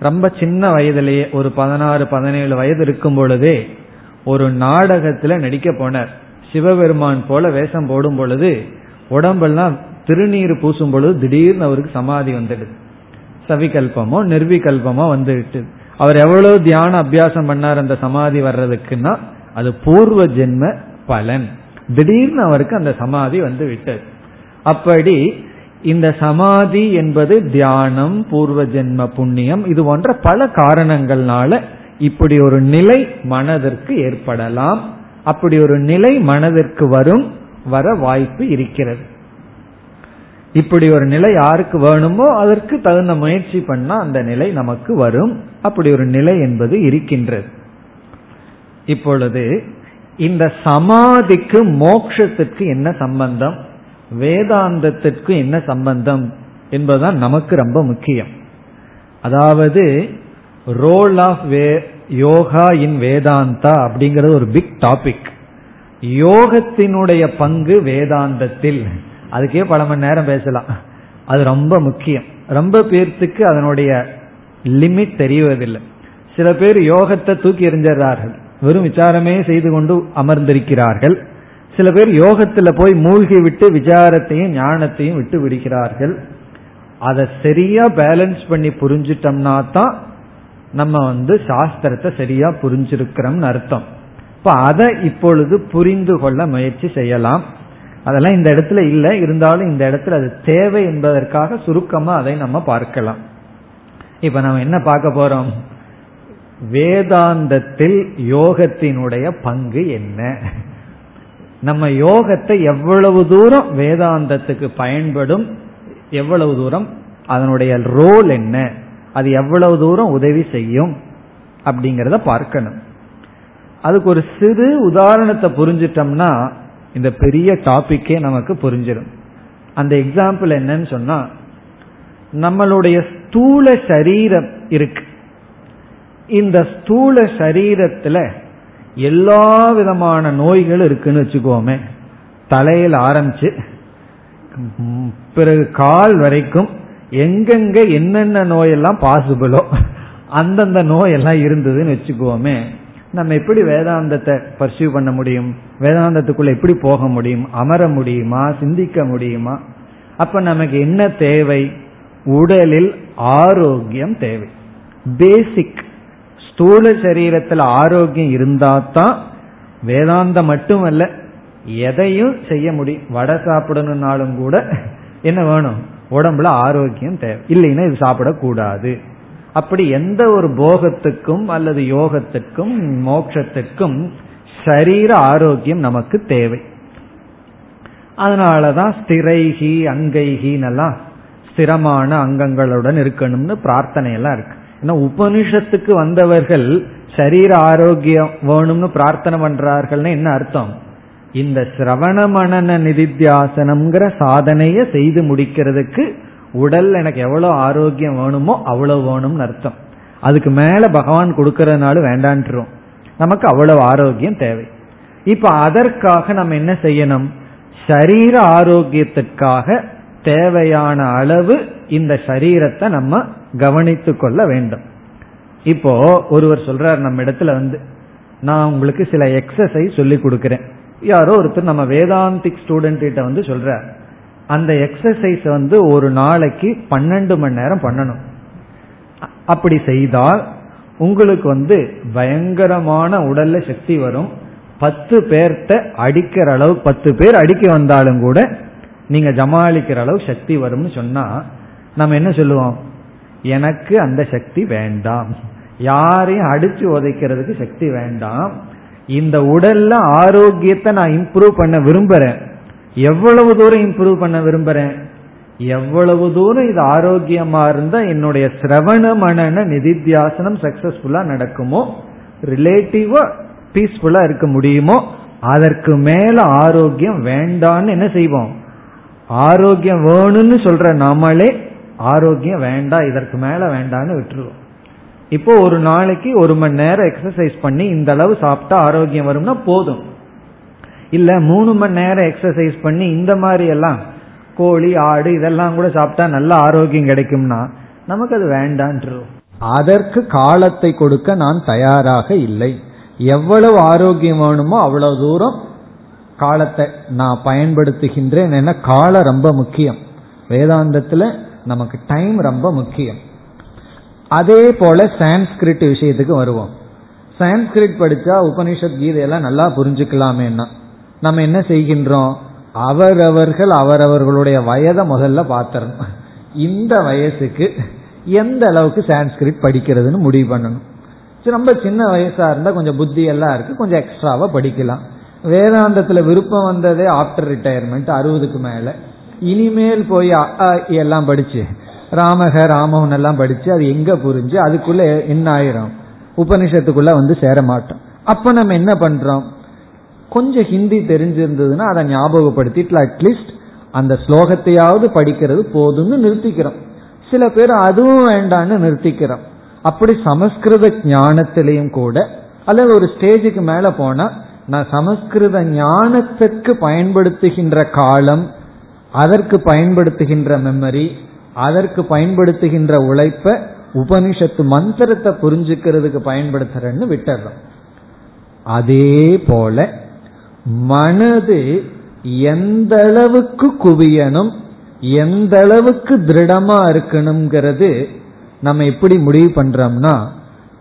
ரொம்ப சின்ன வயதிலேயே ஒரு பதினாறு பதினேழு வயது இருக்கும் பொழுதே ஒரு நாடகத்துல நடிக்க போனார். சிவபெருமான் போல வேஷம் போடும் பொழுது உடம்பெல்லாம் திருநீர் பூசும் பொழுது திடீர்னு அவருக்கு சமாதி வந்துடுது. சவிகல்பமோ நிர்விகல்பமோ வந்துட்டு அவர் எவ்வளவு தியான அபியாசம் பண்ணார் அந்த சமாதி வர்றதுக்குன்னா அது பூர்வ ஜென்ம பலன். திடீர்னு அவருக்கு அந்த சமாதி வந்து விட்டது. அப்படி இந்த சமாதி என்பது தியானம் பூர்வ ஜென்ம புண்ணியம் இது போன்ற பல காரணங்கள்னால இப்படி ஒரு நிலை மனதிற்கு ஏற்படலாம். அப்படி ஒரு நிலை மனதிற்கு வரும் வர வாய்ப்பு இருக்கிறது. இப்படி ஒரு நிலை யாருக்கு வேணுமோ அதற்கு தகுந்த முயற்சி பண்ணா அந்த நிலை நமக்கு வரும். அப்படி ஒரு நிலை என்பது இருக்கின்றது. இப்பொழுது இந்த சமாதிக்கு மோக்ஷத்திற்கு என்ன சம்பந்தம்? வேதாந்தத்திற்கு என்ன சம்பந்தம்? என்பதுதான் நமக்கு ரொம்ப முக்கியம். அதாவது role of way yoga in Vedanta அப்படிங்கிறது ஒரு பிக் டாபிக் யோகத்தினுடைய பங்கு வேதாந்தத்தில். அதுக்கே பல மணி நேரம் பேசலாம். அது ரொம்ப முக்கியம். ரொம்ப பேர்த்துக்கு அதனுடைய லிமிட் தெரிவதில்லை. சில பேர் யோகத்தை தூக்கி எறிஞ்சார்கள் வெறும் விசாரமே செய்து கொண்டு அமர்ந்திருக்கிறார்கள். சில பேர் யோகத்துல போய் மூழ்கி விட்டு விசாரத்தையும் ஞானத்தையும் விட்டு விடுகிறார்கள். அதை சரியா பேலன்ஸ் பண்ணி புரிஞ்சிட்டோம்னா தான் நம்ம வந்து சாஸ்திரத்தை சரியா புரிஞ்சிருக்கிறோம்னு அர்த்தம். இப்ப அதை இப்பொழுது புரிந்து கொள்ள முயற்சி செய்யலாம். அதெல்லாம் இந்த இடத்துல இல்லை. இருந்தாலும் இந்த இடத்துல அது தேவை என்பதற்காக சுருக்கமா அதை நம்ம பார்க்கலாம். இப்ப நம்ம என்ன பார்க்க போறோம்? வேதாந்தத்தில் யோகத்தினுடைய பங்கு என்ன? நம்ம யோகத்தை எவ்வளவு தூரம் வேதாந்தத்துக்கு பயன்படும் எவ்வளவு தூரம் அதனுடைய ரோல் என்ன அது எவ்வளவு தூரம் உதவி செய்யும் அப்படிங்கிறத பார்க்கணும். அதுக்கு ஒரு சிறு உதாரணத்தை புரிஞ்சிட்டோம்னா இந்த பெரிய டாபிக்கே நமக்கு புரிஞ்சிடும் அந்த எக்ஸாம்பிள் என்னன்னு சொன்னா நம்மளுடைய ஸ்தூல சரீரம் இருக்கு. இந்த ஸ்தூல சரீரத்துல எல்லா விதமான நோய்கள் இருக்குன்னு வச்சுக்கோமே. தலையில் ஆரம்பிச்சு பிறகு கால் வரைக்கும் எங்கெங்க என்னென்ன நோயெல்லாம் பாசிபிளோ அந்தந்த நோயெல்லாம் இருந்ததுன்னு வச்சுக்கோமே. நம்ம எப்படி வேதாந்தத்தை பர்சியூ பண்ண முடியும்? வேதாந்தத்துக்குள்ள எப்படி போக முடியும்? அமர முடியுமா? சிந்திக்க முடியுமா? அப்ப நமக்கு என்ன தேவை? உடலில் ஆரோக்கியம் தேவை. பேசிக் ஸ்தூல சரீரத்தில் ஆரோக்கியம் இருந்தா தான் வேதாந்தம் மட்டுமல்ல எதையும் செய்ய முடியும் வடை சாப்பிடணும்னாலும் கூட என்ன வேணும்? உடம்புல ஆரோக்கியம் தேவை. இல்லைன்னா இது சாப்பிடக்கூடாது. அப்படி எந்த ஒரு போகத்துக்கும் அல்லது யோகத்துக்கும் மோட்சத்துக்கும் சரீர ஆரோக்கியம் நமக்கு தேவை. அதனாலதான் ஸ்திரைகி அங்கைகின்னெல்லாம் ஸ்திரமான அங்கங்களுடன் இருக்கணும்னு பிரார்த்தனை எல்லாம் இருக்கு. ஏன்னா உபனிஷத்துக்கு வந்தவர்கள் சரீர ஆரோக்கியம் வேணும்னு பிரார்த்தனை பண்றார்கள்னு என்ன அர்த்தம்? இந்த சிரவண மனன நிதித்தியாசனம்ங்கிற சாதனைய செய்து முடிக்கிறதுக்கு உடல் எனக்கு எவ்வளவு ஆரோக்கியம் வேணுமோ அவ்வளவு வேணும்னு அர்த்தம். அதுக்கு மேல பகவான் கொடுக்கறதுனால வேண்டான்ட்டுரும் நமக்கு அவ்வளவு ஆரோக்கியம் தேவை. இப்ப அதற்காக நம்ம என்ன செய்யணும்? சரீர ஆரோக்கியத்துக்காக தேவையான அளவு இந்த சரீரத்தை நம்ம கவனித்து கொள்ள வேண்டும். இப்போ ஒருவர் சொல்றார் நம்ம இடத்துல வந்து நான் உங்களுக்கு சில எக்ஸசைஸ் சொல்லி கொடுக்கிறேன். யாரோ ஒருத்தர் நம்ம வேதாந்திக் ஸ்டூடெண்ட் கிட்ட வந்து சொல்றார் அந்த எக்ஸசைஸ் வந்து ஒரு நாளைக்கு பன்னெண்டு மணி நேரம் பண்ணணும். அப்படி செய்தால் உங்களுக்கு வந்து பயங்கரமான உடல்ல சக்தி வரும். பத்து பேர்த்த அடிக்கிற அளவு பத்து பேர் அடிக்க வந்தாலும் கூட நீங்க ஜமாளிக்கிற அளவு சக்தி வரும்னு சொன்னா நம்ம என்ன சொல்லுவோம்? எனக்கு அந்த சக்தி வேண்டாம். யாரையும் அடிச்சு உதைக்கிறதுக்கு சக்தி வேண்டாம். இந்த உடல்ல ஆரோக்கியத்தை நான் இம்ப்ரூவ் பண்ண விரும்புறேன். எவ்வளவு தூரம் இம்ப்ரூவ் பண்ண விரும்புறேன்? எவ்வளவு தூரம் இது ஆரோக்கியமா இருந்தா என்னுடைய சிரவண மனன நிதித்தியாசனம் சக்சஸ்ஃபுல்லா நடக்குமோ? ரிலேட்டிவா பீஸ்ஃபுல்லா இருக்க முடியுமோ? அதற்கு மேல ஆரோக்கியம் வேண்டான்னு என்ன செய்வோம்? ஆரோக்கியம் வேணும்னு சொல்ற நாமளே ஆரோக்கியம் வேண்டாம் இதற்கு மேல வேண்டான்னு விட்டுருவோம். இப்போ ஒரு நாளைக்கு ஒரு மணி நேரம் எக்ஸசைஸ் பண்ணி இந்த அளவு சாப்பிட்டா ஆரோக்கியம் வரும்னா போதும். இல்ல மூணு மணி நேரம் எக்ஸசைஸ் பண்ணி இந்த மாதிரி எல்லாம் கோழி ஆடு இதெல்லாம் கூட சாப்பிட்டா நல்ல ஆரோக்கியம் கிடைக்கும்னா நமக்கு அது வேண்டான்றோம் அதற்கு காலத்தை கொடுக்க நான் தயாராக இல்லை. எவ்வளவு ஆரோக்கியம் வேணுமோ அவ்வளவு தூரம் காலத்தை நான் பயன்படுத்துகின்றேன் என காலம் ரொம்ப முக்கியம். வேதாந்தத்துல நமக்கு டைம் ரொம்ப முக்கியம். அதே போல சான்ஸ்கிரிட் விஷயத்துக்கு வருவோம். சான்ஸ்கிரிட் படிச்சா உபனிஷத் கீதையெல்லாம் நல்லா புரிஞ்சுக்கலாமேன்னா நம்ம என்ன செய்கின்றோம்? அவரவர்கள் அவரவர்களுடைய வயதை முதல்ல பார்த்துடணும். இந்த வயசுக்கு எந்த அளவுக்கு சான்ஸ்கிரிட் படிக்கிறதுன்னு முடிவு பண்ணணும். ரொம்ப சின்ன வயசா இருந்தா கொஞ்சம் புத்தி எல்லாம் இருக்கு கொஞ்சம் எக்ஸ்ட்ராவா படிக்கலாம். வேதாந்தத்துல விருப்பம் வந்ததே ஆஃப்டர் ரிட்டையர்மெண்ட் அறுபதுக்கு மேல. இனிமேல் போய் எல்லாம் படிச்சு. ராமக ராமவன் எல்லாம் படிச்சு அது எங்க புரிஞ்சு அதுக்குள்ள என்ன ஆயிரும்? உபனிஷத்துக்குள்ள வந்து சேர மாட்டோம். அப்ப நம்ம என்ன பண்றோம்? கொஞ்சம் ஹிந்தி தெரிஞ்சிருந்ததுன்னா அதை ஞாபகப்படுத்திட்டு அட்லீஸ்ட் அந்த ஸ்லோகத்தையாவது படிக்கிறது போதும்னு நிறுத்திக்கிறோம். சில பேர் அதுவும் வேண்டான்னு நிறுத்திக்கிறோம். அப்படி சமஸ்கிருத ஞானத்திலையும் கூட அல்லது ஒரு ஸ்டேஜுக்கு மேல போனா நான் சமஸ்கிருத ஞானத்திற்கு பயன்படுத்துகின்ற காலம் அதற்கு பயன்படுத்துகின்ற மெமரி அதற்கு பயன்படுத்துகின்ற உழைப்ப உபனிஷத்து மந்திரத்தை புரிஞ்சுக்கிறதுக்கு பயன்படுத்துறேன்னு விட்டுறோம். அதே போல மனது எந்த அளவுக்கு குவியணும் எந்த அளவுக்கு திருடமா இருக்கணுங்கிறது நம்ம எப்படி முடிவு பண்றோம்னா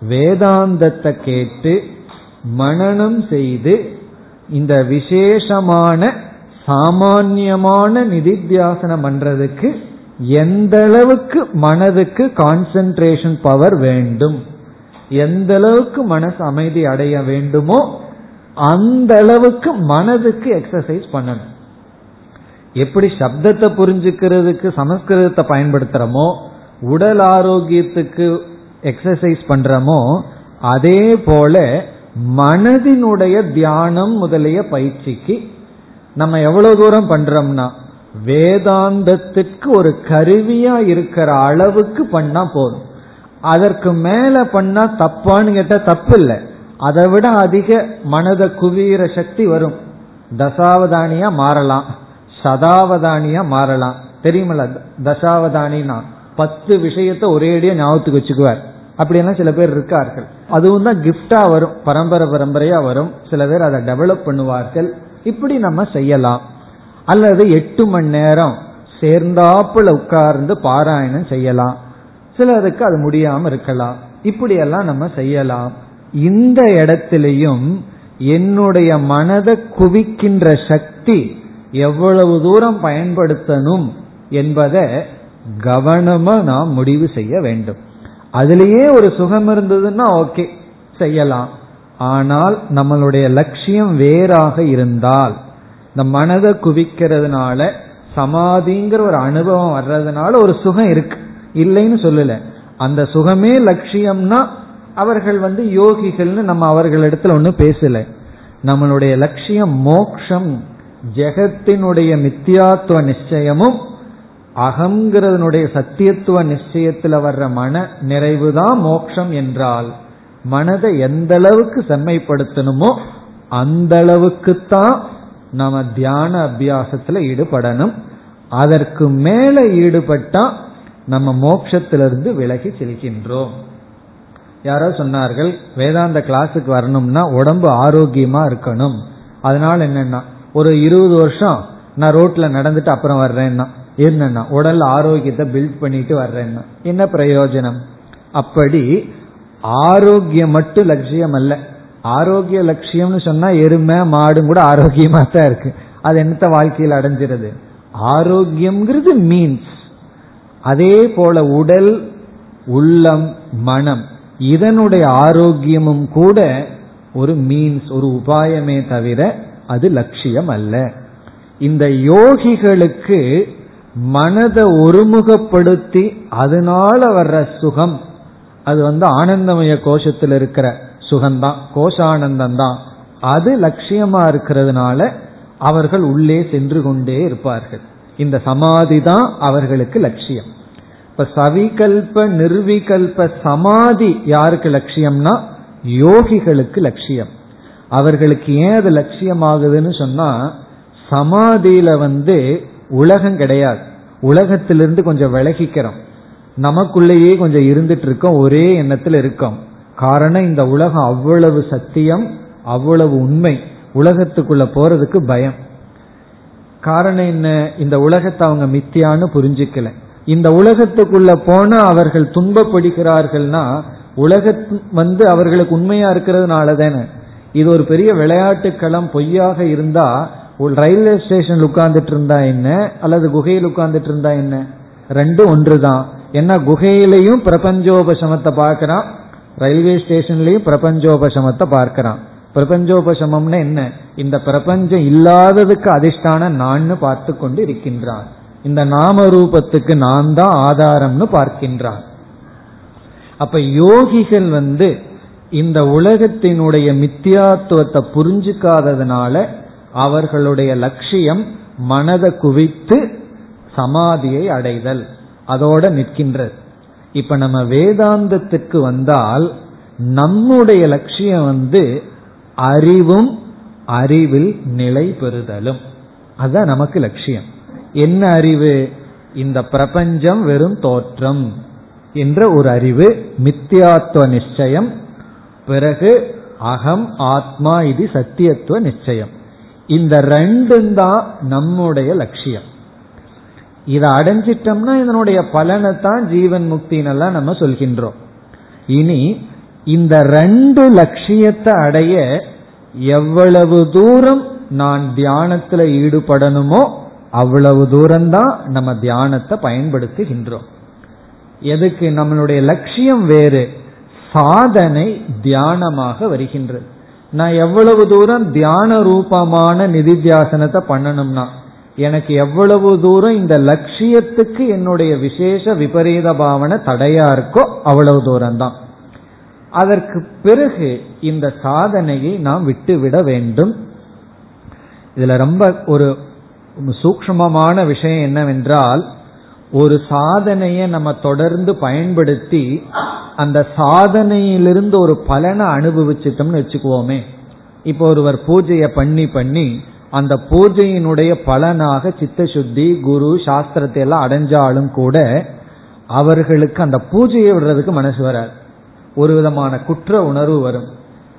வேதாந்தத்தை கேட்டு மனநம் செய்து இந்த விசேஷமான சாமான்யமான நிதித்தியாசனம் பண்றதுக்கு எந்த அளவுக்கு மனதுக்கு கான்சென்ட்ரேஷன் பவர் வேண்டும்? எந்த அளவுக்கு மனசு அமைதி அடைய வேண்டுமோ அந்த அளவுக்கு மனதுக்கு எக்ஸசைஸ் பண்ணணும். எப்படி சப்தத்தை புரிஞ்சுக்கிறதுக்கு சமஸ்கிருதத்தை பயன்படுத்துறோமோ உடல் ஆரோக்கியத்துக்கு எக்ஸசைஸ் பண்றோமோ அதே போல மனதினுடைய தியானம் முதலிய பயிற்சிக்கு நம்ம எவ்வளவு தூரம் பண்றோம்னா வேதாந்தத்திற்கு ஒரு கருவியா இருக்கிற அளவுக்கு பண்ணா போதும். அதற்கு மேல பண்ணா தப்பான்னு கேட்டா தப்பு இல்லை அதை விட அதிக மனத குவிகிற சக்தி வரும். தசாவதானியா மாறலாம். சதாவதானியா மாறலாம். தெரியுமல தசாவதானினா பத்து விஷயத்த ஒரேடியா ஞாபகத்துக்கு வச்சுக்குவார். அப்படியெல்லாம் சில பேர் இருக்கார்கள். அதுவும் தான் கிஃப்டா வரும். பரம்பரை பரம்பரையா வரும். சில பேர் அதை டெவலப் பண்ணுவார்கள். இப்படி நம்ம செய்யலாம். அல்லது எட்டு மணி நேரம் சேர்ந்தாப்புல உட்கார்ந்து பாராயணம் செய்யலாம். சிலருக்கு அது முடியாம இருக்கலாம். இப்படியெல்லாம் நம்ம செய்யலாம். இந்த இடத்திலையும் என்னுடைய மனதை குவிக்கின்ற சக்தி எவ்வளவு தூரம் பயன்படுத்தணும் என்பதை கவனமா நாம் முடிவு செய்ய வேண்டும். அதுலேயே ஒரு சுகம் இருந்ததுன்னா ஓகே செய்யலாம். ஆனால் நம்மளுடைய லட்சியம் வேறாக இருந்தால் இந்த மனதை குவிக்கிறதுனால சமாதிங்கிற ஒரு அனுபவம் வர்றதுனால ஒரு சுகம் இருக்கு. இல்லைன்னு சொல்லல. அந்த சுகமே லட்சியம்னா அவர்கள் வந்து யோகிகள்னு நம்ம அவர்களிடத்துல ஒன்றும் பேசல. நம்மளுடைய லட்சியம் மோக்ஷம் ஜெகத்தினுடைய மித்தியாத்துவ நிச்சயமும் அகங்கிறதனுடைய சத்தியத்துவ நிச்சயத்துல வர்ற மன நிறைவு தான் மோக்ஷம் என்றால். மனதை எந்த அளவுக்கு செம்மைப்படுத்தணுமோ அந்த அளவுக்குத்தான் நம்ம தியான அபியாசத்துல ஈடுபடணும். அதற்கு மேல ஈடுபட்டா நம்ம மோட்சத்திலிருந்து விலகி செல்கின்றோம். யாரோ சொன்னார்கள் வேதாந்த கிளாஸுக்கு வரணும்னா உடம்பு ஆரோக்கியமா இருக்கணும். அதனால என்னன்னா ஒரு இருபது வருஷம் நான் ரோட்ல நடந்துட்டு அப்புறம் வர்றேன்னா என்னன்னா உடல் ஆரோக்கியத்தை பில்ட் பண்ணிட்டு வர்றேன்னா என்ன பிரயோஜனம்? அப்படி ஆரோக்கியம் மட்டும் லட்சியம் அல்ல ஆரோக்கிய லட்சியம்னு சொன்னா எருமை மாடும் கூட ஆரோக்கியமா தான் இருக்கு. அது என்னத்த வாழ்க்கையில் அடைஞ்சிருது? ஆரோக்கியம்ங்கிறது மீன்ஸ் அதே போல உடல் உள்ளம் மனம் இதனுடைய ஆரோக்கியமும் கூட ஒரு மீன்ஸ் ஒரு உபாயமே தவிர அது லட்சியம் அல்ல இந்த யோகிகளுக்கு மனதை ஒருமுகப்படுத்தி அதனால வர்ற சுகம் அது வந்து ஆனந்தமய கோஷத்தில் இருக்கிற சுகம்தான் கோஷானந்தம் தான் அது லட்சியமா இருக்கிறதுனால அவர்கள் உள்ளே சென்று கொண்டே இருப்பார்கள். இந்த சமாதி தான் அவர்களுக்கு லட்சியம். இப்ப சவிகல்ப நிர்விகல்ப சமாதி யாருக்கு லட்சியம்னா யோகிகளுக்கு லட்சியம். அவர்களுக்கு ஏன் அது லட்சியமாகுதுன்னு சொன்னா சமாதியில வந்து உலகம் கிடையாது. உலகத்திலிருந்து கொஞ்சம் விலகிக்கிறோம். நமக்குள்ளேயே கொஞ்சம் இருந்துட்டு இருக்கோம் ஒரே எண்ணத்தில் இருக்கோம். காரணம் இந்த உலகம் அவ்வளவு சத்தியம் அவ்வளவு உண்மை. உலகத்துக்குள்ள போறதுக்கு பயம். காரணம் என்ன? இந்த உலகத்தை அவங்க மித்தியான்னு புரிஞ்சுக்கல. இந்த உலகத்துக்குள்ள போனா அவர்கள் துன்பப்படுகிறார்கள்னா உலக வந்து அவர்களுக்கு உண்மையா இருக்கிறதுனால தானே. இது ஒரு பெரிய விளையாட்டு களம் பொய்யாக இருந்தா ஒரு ரயில்வே ஸ்டேஷன் உட்கார்ந்துட்டு இருந்தா என்ன? அல்லது குகையில் உட்கார்ந்துட்டு இருந்தா என்ன? ரெண்டும் ஒன்று தான் ஏன்னா குகையிலையும் பிரபஞ்சோபசமத்தை பார்க்கிறான் ரயில்வே ஸ்டேஷன்லயும் பிரபஞ்சோபசமத்தை பார்க்கறான். பிரபஞ்சோபசமம்னு என்ன? இந்த பிரபஞ்சம் இல்லாததுக்கு அதிஷ்டான நான்னு பார்த்து கொண்டு இருக்கின்றான் இந்த நாம ரூபத்துக்கு நான் தான் ஆதாரம்னு பார்க்கின்றான். அப்ப யோகிகள் வந்து இந்த உலகத்தினுடைய மித்தியாத்துவத்தை புரிஞ்சுக்காததுனால அவர்களுடைய லட்சியம் மனதை குவித்து சமாதியை அடைதல். அதோட நிற்கின்றது. இப்ப நம்ம வேதாந்தத்துக்கு வந்தால் நம்முடைய லட்சியம் வந்து அறிவும் அறிவில் நிலை பெறுதலும். அதுதான் நமக்கு லட்சியம். என்ன அறிவு? இந்த பிரபஞ்சம் வெறும் தோற்றம் என்ற ஒரு அறிவு மித்தியாத்துவ நிச்சயம் பிறகு அகம் ஆத்மா இது சத்தியத்துவ நிச்சயம். இந்த ரெண்டும் தான் நம்முடைய லட்சியம். இதை அடைஞ்சிட்டோம்னா இதனுடைய பலனை தான் ஜீவன் முக்தினெல்லாம் நம்ம சொல்கின்றோம். இனி இந்த ரெண்டு லட்சியத்தை அடைய எவ்வளவு தூரம் நான் தியானத்துல ஈடுபடணுமோ அவ்வளவு தூரம்தான் நம்ம தியானத்தை பயன்படுத்துகின்றோம். எதுக்கு? நம்மளுடைய லட்சியம் வேறு. சாதனை தியானமாக வருகின்றது. நான் எவ்வளவு தூரம் தியான ரூபமான நிதித்தியாசனத்தை பண்ணணும்னா எனக்கு எவ்வளவு தூரம் இந்த லட்சியத்துக்கு என்னுடைய விசேஷ விபரீத பாவனை தடையா இருக்கோ அவ்வளவு தூரம் தான் அதற்கு பிறகு இந்த சாதனையை நாம் விட்டுவிட வேண்டும். இதுல ரொம்ப ஒரு சூக்மமான விஷயம் என்னவென்றால் ஒரு சாதனையை நம்ம தொடர்ந்து பயன்படுத்தி அந்த சாதனையிலிருந்து ஒரு பலனை அனுபவிச்சிட்டோம்னு வச்சுக்குவோமே. இப்போ ஒருவர் பூஜையை பண்ணி பண்ணி அந்த பூஜையினுடைய பலனாக சித்த சுத்தி குரு சாஸ்திரத்தை எல்லாம் அடைஞ்சாலும் கூட அவர்களுக்கு அந்த பூஜையை விடுறதுக்கு மனசு வராது. ஒரு விதமான குற்ற உணர்வு வரும்.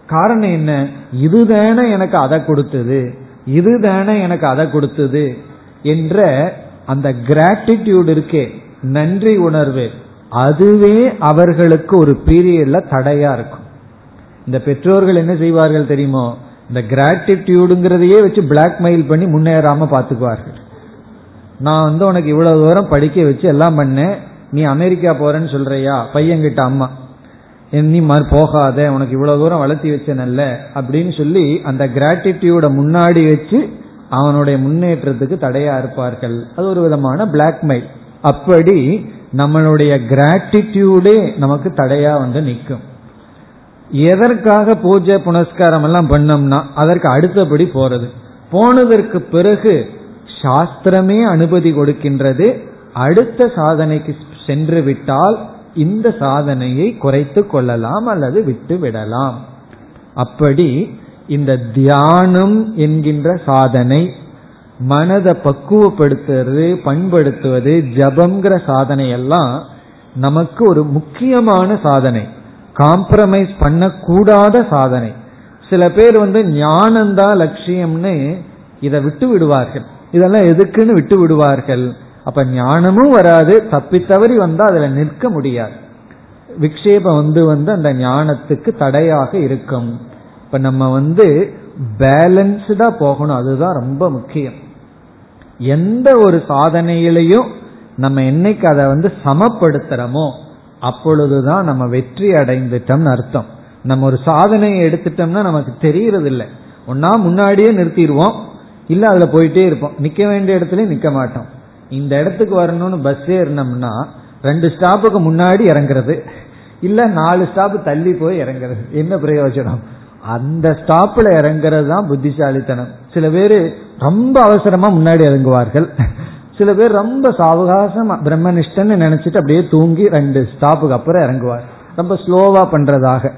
காரணம் என்ன? இதுதானே எனக்கு அதை கொடுத்தது. இதுதானே எனக்கு அதை கொடுத்தது என்ற அந்த கிராட்டிடியூட் இருக்கே. நன்றி உணர்வு. அதுவே அவர்களுக்கு ஒரு பீரியட்ல தடையா இருக்கும். இந்த பெற்றோர்கள் என்ன செய்வார்கள் தெரியுமோ? இந்த கிராட்டிடியூடுங்கிறதையே வச்சு பிளாக்மெயில் பண்ணி முன்னேறாம பாத்துக்குவார்கள் நான் வந்து உனக்கு இவ்வளவு தூரம் படிக்க வச்சு எல்லாம் பண்ணேன். நீ அமெரிக்கா போறேன்னு சொல்றியா? பையன்கிட்ட அம்மா. நீ மாதிரி போகாத உனக்கு இவ்வளவு தூரம் வளர்த்தி வச்சனல்ல அப்படின்னு சொல்லி அந்த கிராட்டிடியூட முன்னாடி வச்சு அவனுடைய முன்னேற்றத்துக்கு தடையா இருப்பார்கள். அது ஒரு விதமான பிளாக்மெயில் அப்படி நம்மளுடைய கிராட்டிடியூடே நமக்கு தடையா வந்து நிற்கும். எதற்காக பூஜை புனஸ்காரம் எல்லாம் பண்ணோம்னா அதற்கு அடுத்தபடி போறது. போனதற்கு பிறகு சாஸ்திரமே அனுமதி கொடுக்கின்றது. அடுத்த சாதனைக்கு சென்று விட்டால் இந்த சாதனையை குறைத்து கொள்ளலாம் அல்லது விட்டு விடலாம். அப்படி இந்த தியானம் என்கின்ற சாதனை மனதை பக்குவப்படுத்துவது பண்படுத்துவது ஜபங்கிற சாதனை எல்லாம் நமக்கு ஒரு முக்கியமான சாதனை. காம்ப்ரமைஸ் பண்ணக்கூடாத சாதனை. சில பேர் வந்து ஞானந்தான் லட்சியம்னு இதை விட்டு விடுவார்கள். இதெல்லாம் எதுக்குன்னு விட்டு விடுவார்கள். அப்ப ஞானமும் வராது தப்பித்தவறி வந்தா அதுல நிற்க முடியாது. விக்ஷேபம் வந்து வந்து அந்த ஞானத்துக்கு தடையாக இருக்கும். இப்ப நம்ம வந்து பேலன்ஸ்டா போகணும். அதுதான் ரொம்ப முக்கியம். எந்த ஒரு சாதனையிலையும் நம்ம என்னைக்கு அதை வந்து சமப்படுத்துறோமோ அப்பொழுதுதான் நம்ம வெற்றி அடைந்துட்டோம்னு அர்த்தம். நம்ம ஒரு சாதனையை எடுத்துட்டோம்னா நமக்கு தெரியறது இல்லை ஒன்னா முன்னாடியே நிறுத்திடுவோம். இல்ல அதுல போயிட்டே இருப்போம். நிக்க வேண்டிய இடத்துல நிக்க மாட்டோம். இந்த இடத்துக்கு வரணும்னு பஸ் ஏறினோம்னா ரெண்டு ஸ்டாப்புக்கு முன்னாடி இறங்குறது. இல்ல நாலு ஸ்டாப் தள்ளி போய் இறங்குறது. என்ன பிரயோஜனம்? அந்த ஸ்டாப்ல இறங்குறது தான் புத்திசாலித்தனம். சில பேர் ரொம்ப அவசரமா முன்னாடி இறங்குவார்கள். சில பேர் ரொம்ப சாவகாசம் பிரம்மனிஷ்டன்னு நினைச்சிட்டு அப்படியே தூங்கி ரெண்டு ஸ்டாப்புக்கு அப்புறம் இறங்குவார். ரொம்ப ஸ்லோவா பண்றதாக.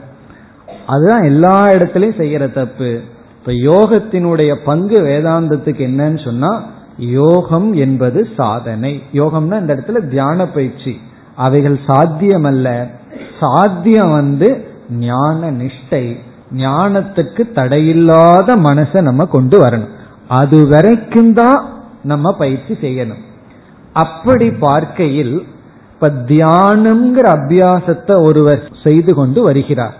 அதுதான் எல்லா இடத்துலயும் செய்யற தப்பு. இப்ப யோகத்தினுடைய பங்கு வேதாந்தத்துக்கு என்னன்னு சொன்னா யோகம் என்பது சாதனை. யோகம்னா இந்த இடத்துல தியான பயிற்சி. அவைகள் சாத்தியமல்ல. சாத்தியம் வந்து ஞான நிஷ்டை. ஞானத்துக்கு தடையில்லாத மனசை நம்ம கொண்டு வரணும். அது வரைக்கும் தான் நம்ம பயிற்சி செய்யணும். அப்படி பார்க்கையில் இப்ப தியானம்ங்கிற அபியாசத்தை ஒருவர் செய்து கொண்டு வருகிறார்.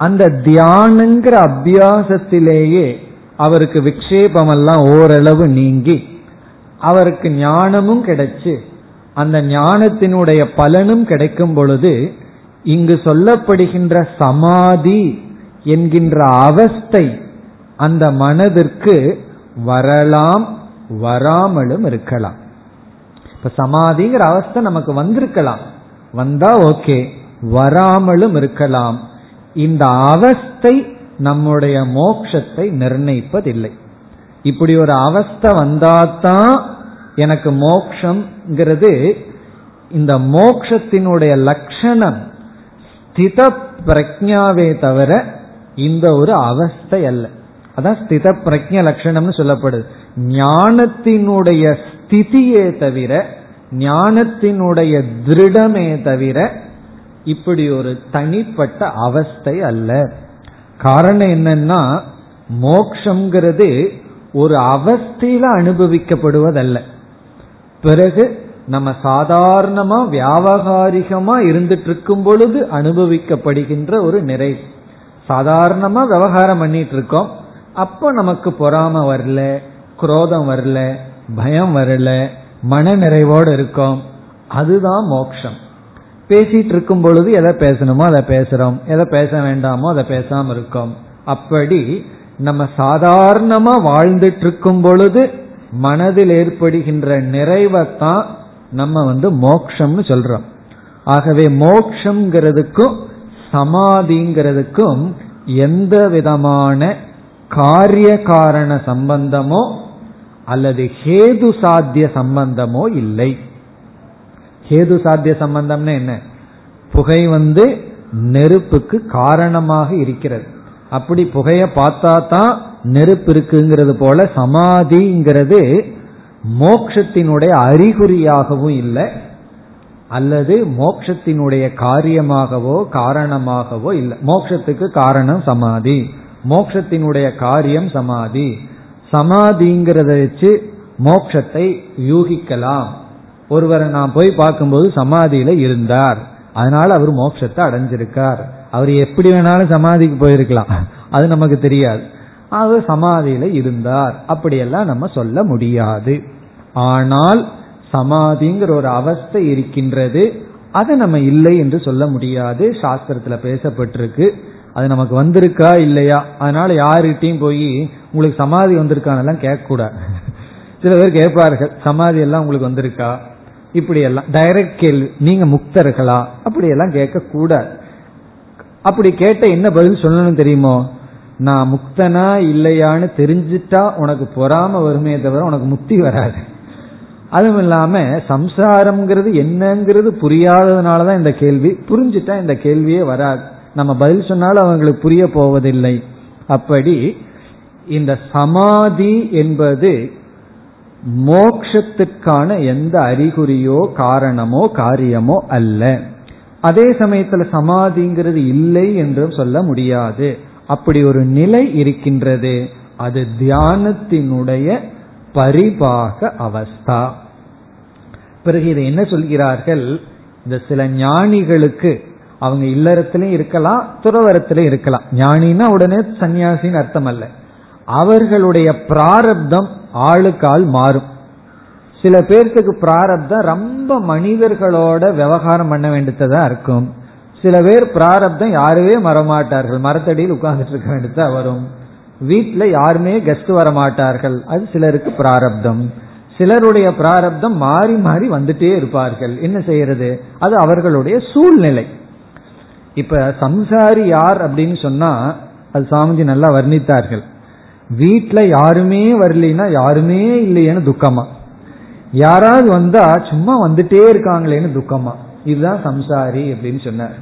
அந்த தியானங்கிற அபியாசத்திலேயே அவருக்கு விக்ஷேபமெல்லாம் ஓரளவு நீங்கி அவருக்கு ஞானமும் கிடைச்சு அந்த ஞானத்தினுடைய பலனும் கிடைக்கும் பொழுது இங்கு சொல்லப்படுகின்ற சமாதி என்கின்ற அவஸ்தை அந்த மனதிற்கு வரலாம் வராமலும் இருக்கலாம். இப்ப சமாதிங்கிற அவஸ்தை நமக்கு வந்திருக்கலாம். வந்தா ஓகே வராமலும் இருக்கலாம். இந்த அவஸ்தை நம்முடைய மோட்சத்தை நிர்ணயிப்பதில்லை. இப்படி ஒரு அவஸ்தை வந்தாதான் எனக்கு மோக்ஷங்கிறது இந்த மோக்ஷத்தினுடைய லட்சணம் ஸ்தித பிரஜாவே தவிர இந்த ஒரு அவஸ்தை அல்ல. அதான் ஸ்தித பிரஜ லட்சணம்னு சொல்லப்படுது. ஞானத்தினுடைய ஸ்திதியே தவிர ஞானத்தினுடைய திருடமே தவிர இப்படி ஒரு தனிப்பட்ட அவஸ்தை அல்ல. காரணம் என்னன்னா மோக்ஷங்கிறது ஒரு அவஸ்தையில அனுபவிக்கப்படுவதல்ல. பிறகு நம்ம சாதாரணமா வியாபகாரிகமா இருந்துட்டு இருக்கும் பொழுது அனுபவிக்கப்படுகின்ற ஒரு நிறை. சாதாரணமா விவகாரம் பண்ணிட்டு இருக்கோம் அப்ப நமக்கு பொறாம வரல. குரோதம் வரல பயம் வரல மன நிறைவோடு இருக்கோம். அதுதான் மோக்ஷம். பேசிட்டு இருக்கும் பொழுது எதை பேசணுமோ அதை பேசுறோம். எதை பேச வேண்டாமோ அதை பேசாம இருக்கோம். அப்படி நம்ம சாதாரணமா வாழ்ந்துட்டு இருக்கும் பொழுது மனதில் ஏற்படுகின்ற நிறைவைத்தான் நம்ம வந்து மோக்ஷம்னு சொல்றோம். ஆகவே மோக்ஷங்கிறதுக்கும் சமாதிங்கிறதுக்கும் எந்த விதமான காரிய காரண சம்பந்தமோ அல்லது ஹேது சாத்திய சம்பந்தமோ இல்லை. ஹேது சாத்திய சம்பந்தம்னா என்ன? புகை வந்து நெருப்புக்கு காரணமாக இருக்கிறது. அப்படி புகைய பார்த்தா தான் நெருப்பு இருக்குங்கிறது போல சமாதிங்கிறது மோக்ஷத்தினுடைய அறிகுறியாகவும் இல்லை அல்லது மோக்ஷத்தினுடைய காரியமாகவோ காரணமாகவோ இல்லை. மோக்ஷத்துக்கு காரணம் சமாதி. மோக்ஷத்தினுடைய காரியம் சமாதி. சமாதிங்கிறத வச்சு மோக்ஷத்தை யூகிக்கலாம். ஒருவரை நான் போய் பார்க்கும்போது சமாதியில இருந்தார். அதனால அவர் மோட்சத்தை அடைஞ்சிருக்கார். அவர் எப்படி வேணாலும் சமாதிக்கு போயிருக்கலாம். அது நமக்கு தெரியாது. அவர் சமாதியில இருந்தார். அப்படியெல்லாம் நம்ம சொல்ல முடியாது. ஆனால் சமாதிங்கிற ஒரு அவஸ்தை இருக்கின்றது. அதை நம்ம இல்லை என்று சொல்ல முடியாது. சாஸ்திரத்துல பேசப்பட்டிருக்கு. அது நமக்கு வந்திருக்கா இல்லையா? அதனால யாருகிட்டையும் போய் உங்களுக்கு சமாதி வந்திருக்கானெல்லாம் கேட்கக்கூடாது சில பேர் கேட்பார்கள் சமாதி எல்லாம் உங்களுக்கு வந்திருக்கா? இப்படி எல்லாம் டைரக்ட் கேள்வி நீங்க முக்தர்களா? அப்படியெல்லாம் கேட்கக்கூடாது அப்படி கேட்ட என்ன பதில் சொல்லணும் தெரியுமோ? நான் முக்தனா இல்லையான்னு தெரிஞ்சிட்டா உனக்கு பொறாம வருமே தவிர உனக்கு முக்தி வராது. அதுவும் இல்லாம சம்சாரம்ங்கிறது என்னங்கிறது புரியாததுனாலதான் இந்த கேள்வி. புரிஞ்சுட்டா இந்த கேள்வியே வராது. நம்ம பதில் சொன்னாலும் அவங்களுக்கு புரிய போவதில்லை. அப்படி இந்த சமாதி என்பது மோக்ஷத்துக்கான எந்த அறிகுறியோ காரணமோ காரியமோ அல்ல. அதே சமயத்துல சமாதிங்கிறது இல்லை என்றும் சொல்ல முடியாது. அப்படி ஒரு நிலை இருக்கின்றது. அது தியானத்தினுடைய பரிபாக அவஸ்தா. பிறகு இதை என்ன சொல்கிறார்கள்? இந்த சில ஞானிகளுக்கு அவங்க இல்லறத்திலும் இருக்கலாம் துறவரத்திலும் இருக்கலாம். ஞானின்னா உடனே சன்னியாசின்னு அர்த்தம் அல்ல. அவர்களுடைய பிராரப்தம் ஆளுக்கால் மாறும். சில பேர்த்துக்கு பிராரப்தம் ரொம்ப மனிதர்களோட விவகாரம் பண்ண வேண்டியதா இருக்கும். சில பேர் பிராரப்தம் யாருமே வரமாட்டார்கள். மரத்தடியில் உட்கார்ந்துட்டு இருக்க வேண்டியதா வரும். வீட்டில் யாருமே கெஸ்ட் வரமாட்டார்கள். அது சிலருக்கு பிராரப்தம். சிலருடைய பிராரப்தம் மாறி மாறி வந்துட்டே இருப்பார்கள். என்ன செய்யறது? அது அவர்களுடைய சூழ்நிலை. இப்ப சம்சாரி யார் அப்படின்னு சொன்னா அது சாமிஜி நல்லா வர்ணித்தார்கள். வீட்டுல யாருமே வரலினா யாருமே இல்லையேன்னு துக்கமா. யாராவது வந்தா சும்மா வந்துட்டே இருக்காங்களேன்னு துக்கமா. இதுதான் சம்சாரி அப்படின்னு சொன்னார்.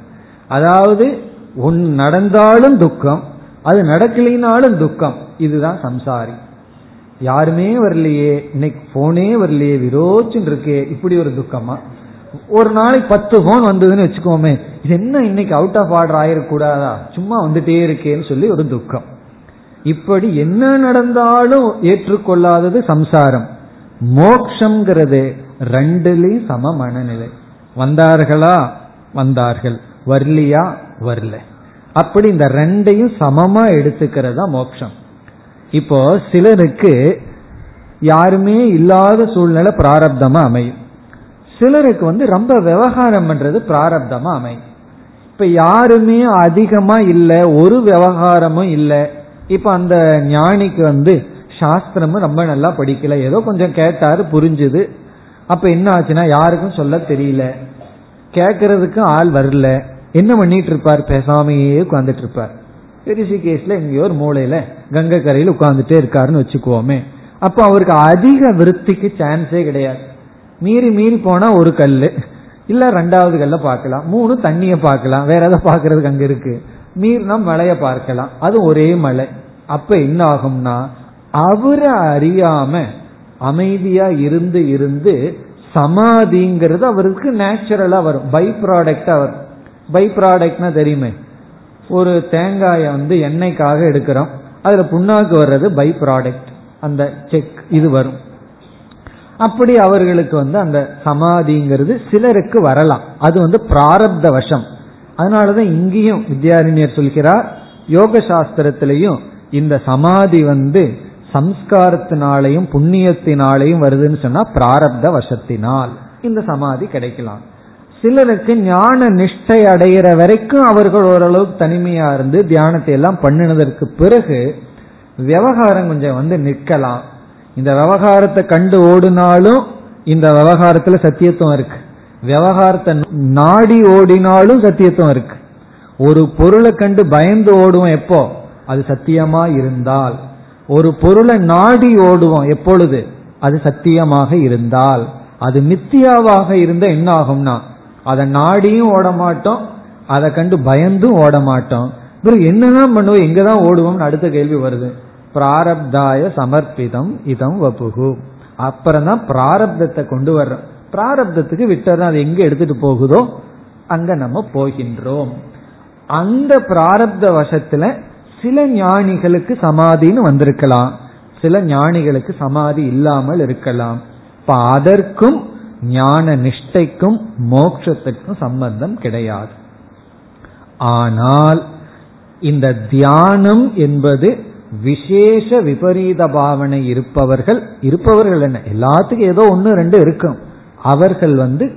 அதாவது ஒன் நடந்தாலும் துக்கம் அது நடக்கலினாலும் துக்கம். இதுதான் சம்சாரி. யாருமே வரலையே இன்னைக்கு போனே வரலையே விரோச்சுன்னு இருக்கே இப்படி ஒரு துக்கமா? ஒரு நாளைக்கு பத்து போன் வந்ததுன்னு வச்சுக்கோமே இது என்ன இன்னைக்கு அவுட் ஆஃப் ஆர்டர் ஆயிடக்கூடாதா சும்மா வந்துட்டே இருக்கேன்னு சொல்லி ஒரு துக்கம். இப்படி என்ன நடந்தாலும் ஏற்றுக்கொள்ளாதது சம்சாரம். மோக்ஷங்கிறது ரெண்டுலயும் சம மனநிலை. வந்தார்களா? வந்தார்கள். வரலியா? வரல. அப்படி இந்த ரெண்டையும் சமமா எடுத்துக்கிறதா மோட்சம் இப்போ சிலருக்கு யாருமே இல்லாத சூழ்நிலை பிராரப்தமா அமையும். சிலருக்கு வந்து ரொம்ப விவகாரம் பண்றது பிராரப்தமா அமையும். இப்ப யாருமே அதிகமா இல்லை ஒரு விவகாரமும் இல்லை இப்ப அந்த ஞானிக்கு வந்து சாஸ்திரமும் ரொம்ப நல்லா படிக்கல. ஏதோ கொஞ்சம் கேட்டாரு புரிஞ்சுது. அப்ப என்ன ஆச்சுன்னா யாருக்கும் சொல்ல தெரியல. கேட்கறதுக்கும் ஆள் வரல. என்ன பண்ணிட்டு இருப்பார்? பேசாமையே உட்கார்ந்துட்டு இருப்பார். ரிஷிகேஷ்ல எங்கேயோ ஒரு மூலையில கங்கை கரையில் உட்கார்ந்துட்டே இருக்காருன்னு வச்சுக்குவோமே. அப்போ அவருக்கு அதிக விருத்திக்கு சான்ஸே கிடையாது. மீறி மீறி போனா ஒரு கல் இல்ல ரெண்டாவது கல்ல பார்க்கலாம். மூணு தண்ணிய பார்க்கலாம். வேற எதை பார்க்கறதுக்கு அங்க இருக்கு. மீறினா மலையை பார்க்கலாம். அது ஒரே மலை. அப்ப என்ன ஆகும்னா அவரை அறியாம அமைதியா இருந்து இருந்து சமாதிங்கிறது அவருக்கு நேச்சுரலா வரும். பை ப்ராடக்டா வரும். பை ப்ராடக்ட்னா தெரியுமே. ஒரு தேங்காயை வந்து எண்ணெய்க்காக எடுக்கிறோம். அதுல புண்ணாக்கு வர்றது பை ப்ராடக்ட் அந்த செக் இது வரும். அப்படி அவர்களுக்கு வந்து அந்த சமாதிங்கிறது சிலருக்கு வரலாம். அது வந்து பிராரப்த வசம். அதனாலதான் இங்கேயும் வித்யாரண்யர் சொல்கிறார் யோக சாஸ்திரத்திலையும் இந்த சமாதி வந்து சம்ஸ்காரத்தினாலையும் புண்ணியத்தினாலையும் வருதுன்னு சொன்னா பிராரப்த வசத்தினால் இந்த சமாதி கிடைக்கலாம். சிலருக்கு ஞான நிஷ்டை அடைகிற வரைக்கும் அவர்கள் ஓரளவுக்கு தனிமையா இருந்து தியானத்தை எல்லாம் பண்ணினதற்கு பிறகு விவகாரம் கொஞ்சம் வந்து நிற்கலாம். இந்த விவகாரத்தை கண்டு ஓடினாலும் இந்த விவகாரத்துல சத்தியத்துவம் இருக்கு. விவகாரத்தை நாடி ஓடினாலும் சத்தியத்துவம் இருக்கு. ஒரு பொருளை கண்டு பயந்து ஓடுவோம் எப்போ? அது சத்தியமா இருந்தால். ஒரு பொருளை நாடி ஓடுவோம் எப்பொழுது? அது சத்தியமாக இருந்தால். அது மித்தியாவாக இருந்த என்ன ஆகும்னா அதை நாடியும் ஓட மாட்டோம் அதை கண்டு பயந்தும் ஓட மாட்டோம். பிறகு என்னதான் பண்ணுவோம்? எங்கதான் ஓடுவோம்னு அடுத்த கேள்வி வருது. பிராரப்தாய சமர்ப்பிதம் இதம் வபுகு அப்புறம் தான் பிராரப்தத்தை கொண்டு வர்றோம். பிராரப்தத்துக்கு விட்டுறோம் அது எங்க எடுத்துட்டு போகுதோ அங்க நம்ம போகின்றோம். அந்த பிராரப்த வசத்துல சில ஞானிகளுக்கு சமாதின்னு வந்திருக்கலாம். சில ஞானிகளுக்கு சமாதி இல்லாமல் இருக்கலாம். இப்ப அதற்கும் ஞான நிஷ்டைக்கும் மோட்சத்திற்கும் சம்பந்தம் கிடையாது. ஆனால் இந்த தியானம் என்பது விசேஷ விபரீத பாவனை இருப்பவர்கள் இருப்பவர்கள் என்ன? எல்லாத்துக்கும் ஏதோ ஒன்று ரெண்டு இருக்கும். அவர்கள் வந்து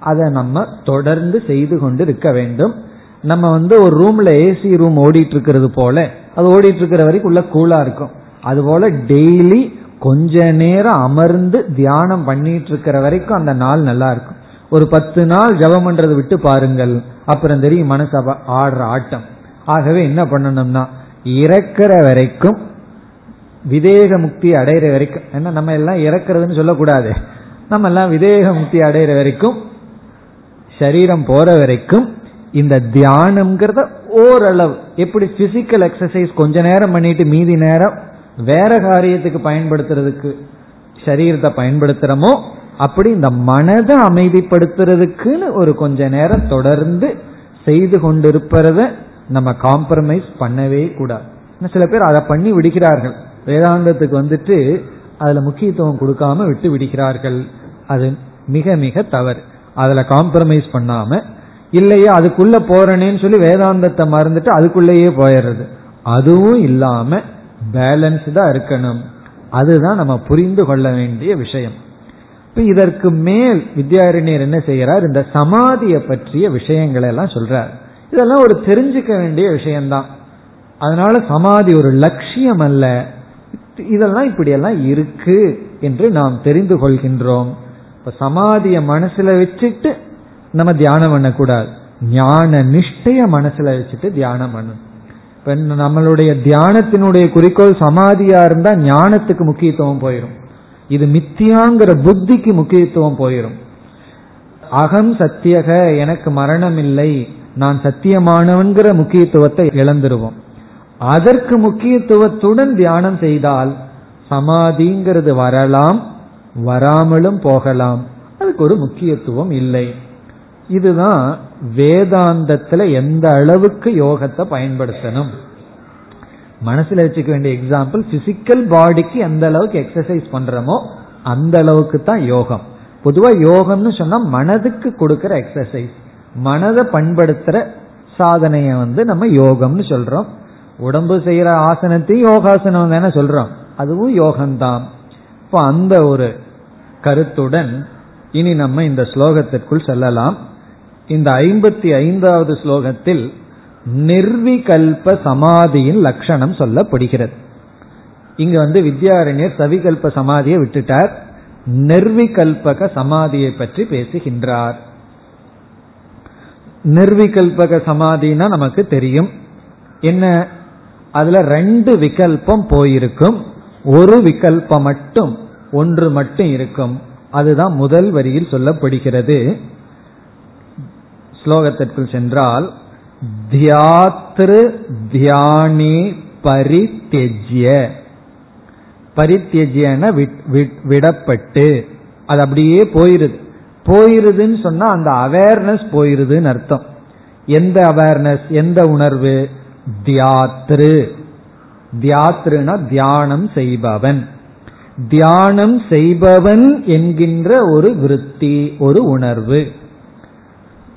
அதை நம்ம தொடர்ந்து செய்து கொண்டு இருக்க வேண்டும். நம்ம வந்து ஒரு ரூம்ல ஏசி ரூம் ஓடிட்டு இருக்கிறது போல அது ஓடிட்டு இருக்கிற வரைக்கும் உள்ள கூலா இருக்கும். அதுபோல டெய்லி கொஞ்ச நேரம் அமர்ந்து தியானம் பண்ணிட்டு இருக்கிற வரைக்கும் அந்த நாள் நல்லா இருக்கும். ஒரு பத்து நாள் ஜபம் பண்றது விட்டு பாருங்கள். அப்புறம் தெரியும் மனசு ஆடுற ஆட்டம். ஆகவே என்ன பண்ணணும்னா இறக்கிற வரைக்கும் விதேக முக்தி அடைகிற வரைக்கும் ஏன்னா நம்ம எல்லாம் இறக்குறதுன்னு சொல்லக்கூடாது. நம்ம எல்லாம் விதேக முக்தி அடையிற வரைக்கும் சரீரம் போற வரைக்கும் இந்த தியானம்ங்கிறத ஓரளவு எப்படி பிசிக்கல் எக்ஸசைஸ் கொஞ்ச நேரம் பண்ணிட்டு மீதி நேரம் வேற காரியத்துக்கு பயன்படுத்துறதுக்கு சரீரத்தை பயன்படுத்துறோமோ அப்படி இந்த மனதை அமைதிப்படுத்துறதுக்குன்னு ஒரு கொஞ்ச நேரம் தொடர்ந்து செய்து கொண்டிருப்பத நம்ம காம்ப்ரமைஸ் பண்ணவே கூடாது. சில பேர் அதை பண்ணி விடுகிறார்கள். வேதாந்தத்துக்கு வந்துட்டு அதுல முக்கியத்துவம் கொடுக்காம விட்டு விடுகிறார்கள். அது மிக மிக தவறு. அதுல காம்ப்ரமைஸ் பண்ணாம இல்லையா அதுக்குள்ள போறேனேன்னு சொல்லி வேதாந்தத்தை மறந்துட்டு அதுக்குள்ளேயே போயிடுறது. அதுவும் இல்லாம பேலன்ஸ்டா இருக்கணும். அதுதான் நம்ம புரிந்து கொள்ள வேண்டிய விஷயம். இப்ப இதற்கு மேல் வித்யாரண்யர் என்ன செய்யறார் இந்த சமாதியை பற்றிய விஷயங்களை எல்லாம் சொல்றார். இதெல்லாம் ஒரு தெரிஞ்சுக்க வேண்டிய விஷயம்தான். அதனால சமாதி ஒரு லட்சியம் அல்ல. இதெல்லாம் இப்படியெல்லாம் இருக்கு என்று நாம் தெரிந்து கொள்கின்றோம். இப்ப சமாதிய மனசுல வச்சுட்டு நம்ம தியானம் பண்ணக்கூடாது. ஞான நிஷ்டைய மனசுல வச்சுட்டு தியானம் பண்ணணும். இப்ப நம்மளுடைய தியானத்தினுடைய குறிக்கோள் சமாதியா இருந்தா ஞானத்துக்கு முக்கியத்துவம் போயிடும் இது மித்தியாங்கிற புத்திக்கு முக்கியத்துவம் போயிடும் அகம் சத்தியக எனக்கு மரணம் இல்லை நான் சத்தியமானவன்கிற முக்கியத்துவத்தை இழந்துருவோம். அதற்கு முக்கியத்துவத்துடன் தியானம் செய்தால் சமாதிங்கிறது வரலாம் வராமலும் போகலாம். அதுக்கு ஒரு முக்கியத்துவம் இல்லை. இதுதான் வேதாந்தத்துல எந்த அளவுக்கு யோகத்தை பயன்படுத்தணும். மனசுல வச்சுக்க வேண்டிய எக்ஸாம்பிள் பிசிக்கல் பாடிக்கு எந்த அளவுக்கு எக்ஸசைஸ் பண்றோமோ அந்த அளவுக்கு தான் யோகம். பொதுவா யோகம்னு சொன்னா மனதுக்கு கொடுக்கிற எக்ஸசைஸ் மனதை பண்படுத்துற சாதனைய வந்து நம்ம யோகம்னு சொல்றோம். உடம்பு செய்யற ஆசனத்தையும் யோகாசனம் தானே சொல்றோம்? அதுவும் யோகம்தான். இப்போ அந்த ஒரு கருத்துடன் இனி நம்ம இந்த ஸ்லோகத்திற்குள் செல்லலாம். இந்த ஐம்பத்தி ஐந்தாவது ஸ்லோகத்தில் நிர்விகல்ப சமாதியின் லட்சணம் சொல்லப்படுகிறது. இங்க வந்து வித்யாரண்யர் சவிகல்ப சமாதியை விட்டுட்டார். நிர்விகல்பக சமாதியை பற்றி பேசுகின்றார். நிர்விகல்பக சமாதினா நமக்கு தெரியும். என்ன? அதுல ரெண்டு விகல்பம் போயிருக்கும். ஒரு விகல்பம் மட்டும் ஒன்று மட்டும் இருக்கும். அதுதான் முதல் வரியில் சொல்லப்படுகிறது. ஸ்லோகத்திற்குள் சென்றால் தியாத்ரு தியானி பரித்தெஜ்ய பரித்தெஜ்யன விடப்பட்டு. அது அப்படியே போயிருது போயிருதுன்னு சொன்னா அந்த அவேர்னஸ் போயிருதுன்னு அர்த்தம். எந்த அவேர்னஸ் எந்த உணர்வு? தியாத்ரு. தியாத்ருனா தியானம் செய்பவன். தியானம் செய்பவன் என்கின்ற ஒரு விருத்தி ஒரு உணர்வு.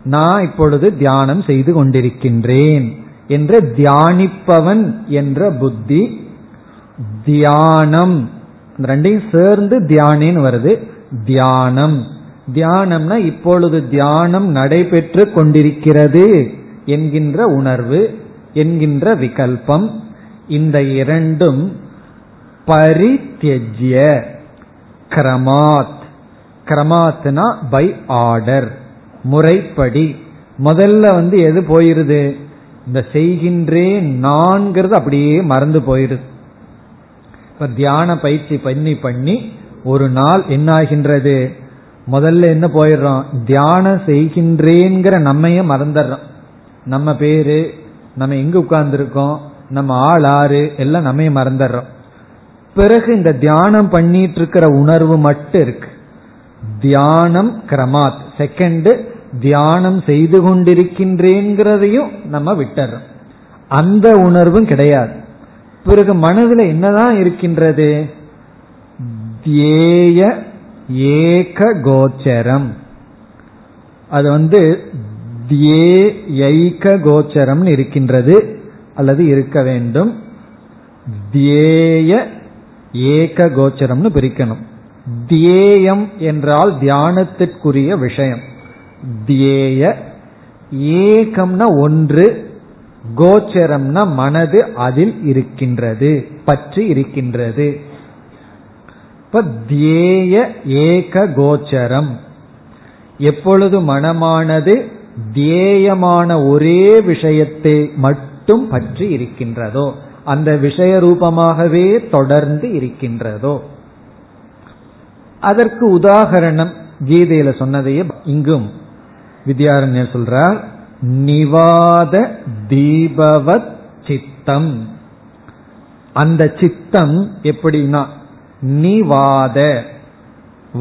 நான் இப்பொழுது தியானம் செய்து கொண்டிருக்கின்றேன் என்ற தியானிப்பவன் என்ற புத்தி தியானம். ரெண்டையும் சேர்ந்து தியானின்னு வருது. தியானம். தியானம்னா இப்பொழுது தியானம் நடைபெற்று கொண்டிருக்கிறது என்கின்ற உணர்வு. என்கின்ற விகல்பம் இந்த இரண்டும் பரித்தியஜ்ய கிரமாத். கிரமாத்னா பை ஆர்டர் முறைப்படி. முதல்ல வந்து எது போயிருது? இந்த செய்கின்றேன் நான்கிறது அப்படியே மறந்து போயிருது இப்ப தியான பயிற்சி பண்ணி பண்ணி ஒரு நாள் என்ன ஆகின்றது முதல்ல என்ன போயிடுறோம்? தியானம் செய்கின்றேங்கிற நம்மையே மறந்துடுறோம். நம்ம பேரு நம்ம எங்க உட்கார்ந்துருக்கோம்? நம்ம ஆள் ஆறு? எல்லாம் நம்ம மறந்துடுறோம். பிறகு இந்த தியானம் பண்ணிட்டு இருக்கிற உணர்வு மட்டும் இருக்கு. தியானம் கிரமாத். செகண்ட் தியானம் செய்து கொண்டிருக்கின்றேங்கிறதையும் நம்ம விட்டுறோம் அந்த உணர்வும் கிடையாது. பிறகு மனதில் என்னதான் இருக்கின்றது? தியேய ஏக கோச்சரம். அது வந்து தியேயைக கோச்சரம்னு இருக்கின்றது. அல்லது இருக்க வேண்டும். தியேய ஏக கோச்சரம்னு பிரிக்கணும். தியேயம் என்றால் தியானத்திற்குரிய விஷயம். தியேய ஏகம்னா ஒன்று கோச்சரம்னா மனது அதில் இருக்கின்றது பற்றி இருக்கின்றது. இப்ப தியேய ஏக கோச்சரம். எப்பொழுது மனமானது தியேயமான ஒரே விஷயத்தை மட்டும் பற்றி இருக்கின்றதோ அந்த விஷய ரூபமாகவே தொடர்ந்து இருக்கின்றதோ. அதற்கு உதாகரணம் கீதையில சொன்னதையே இங்கும் வித்யாரண்யர் சொல்றார் நிவாத தீபவத் சித்தம். அந்த சித்தம் எப்படின்னா நிவாத.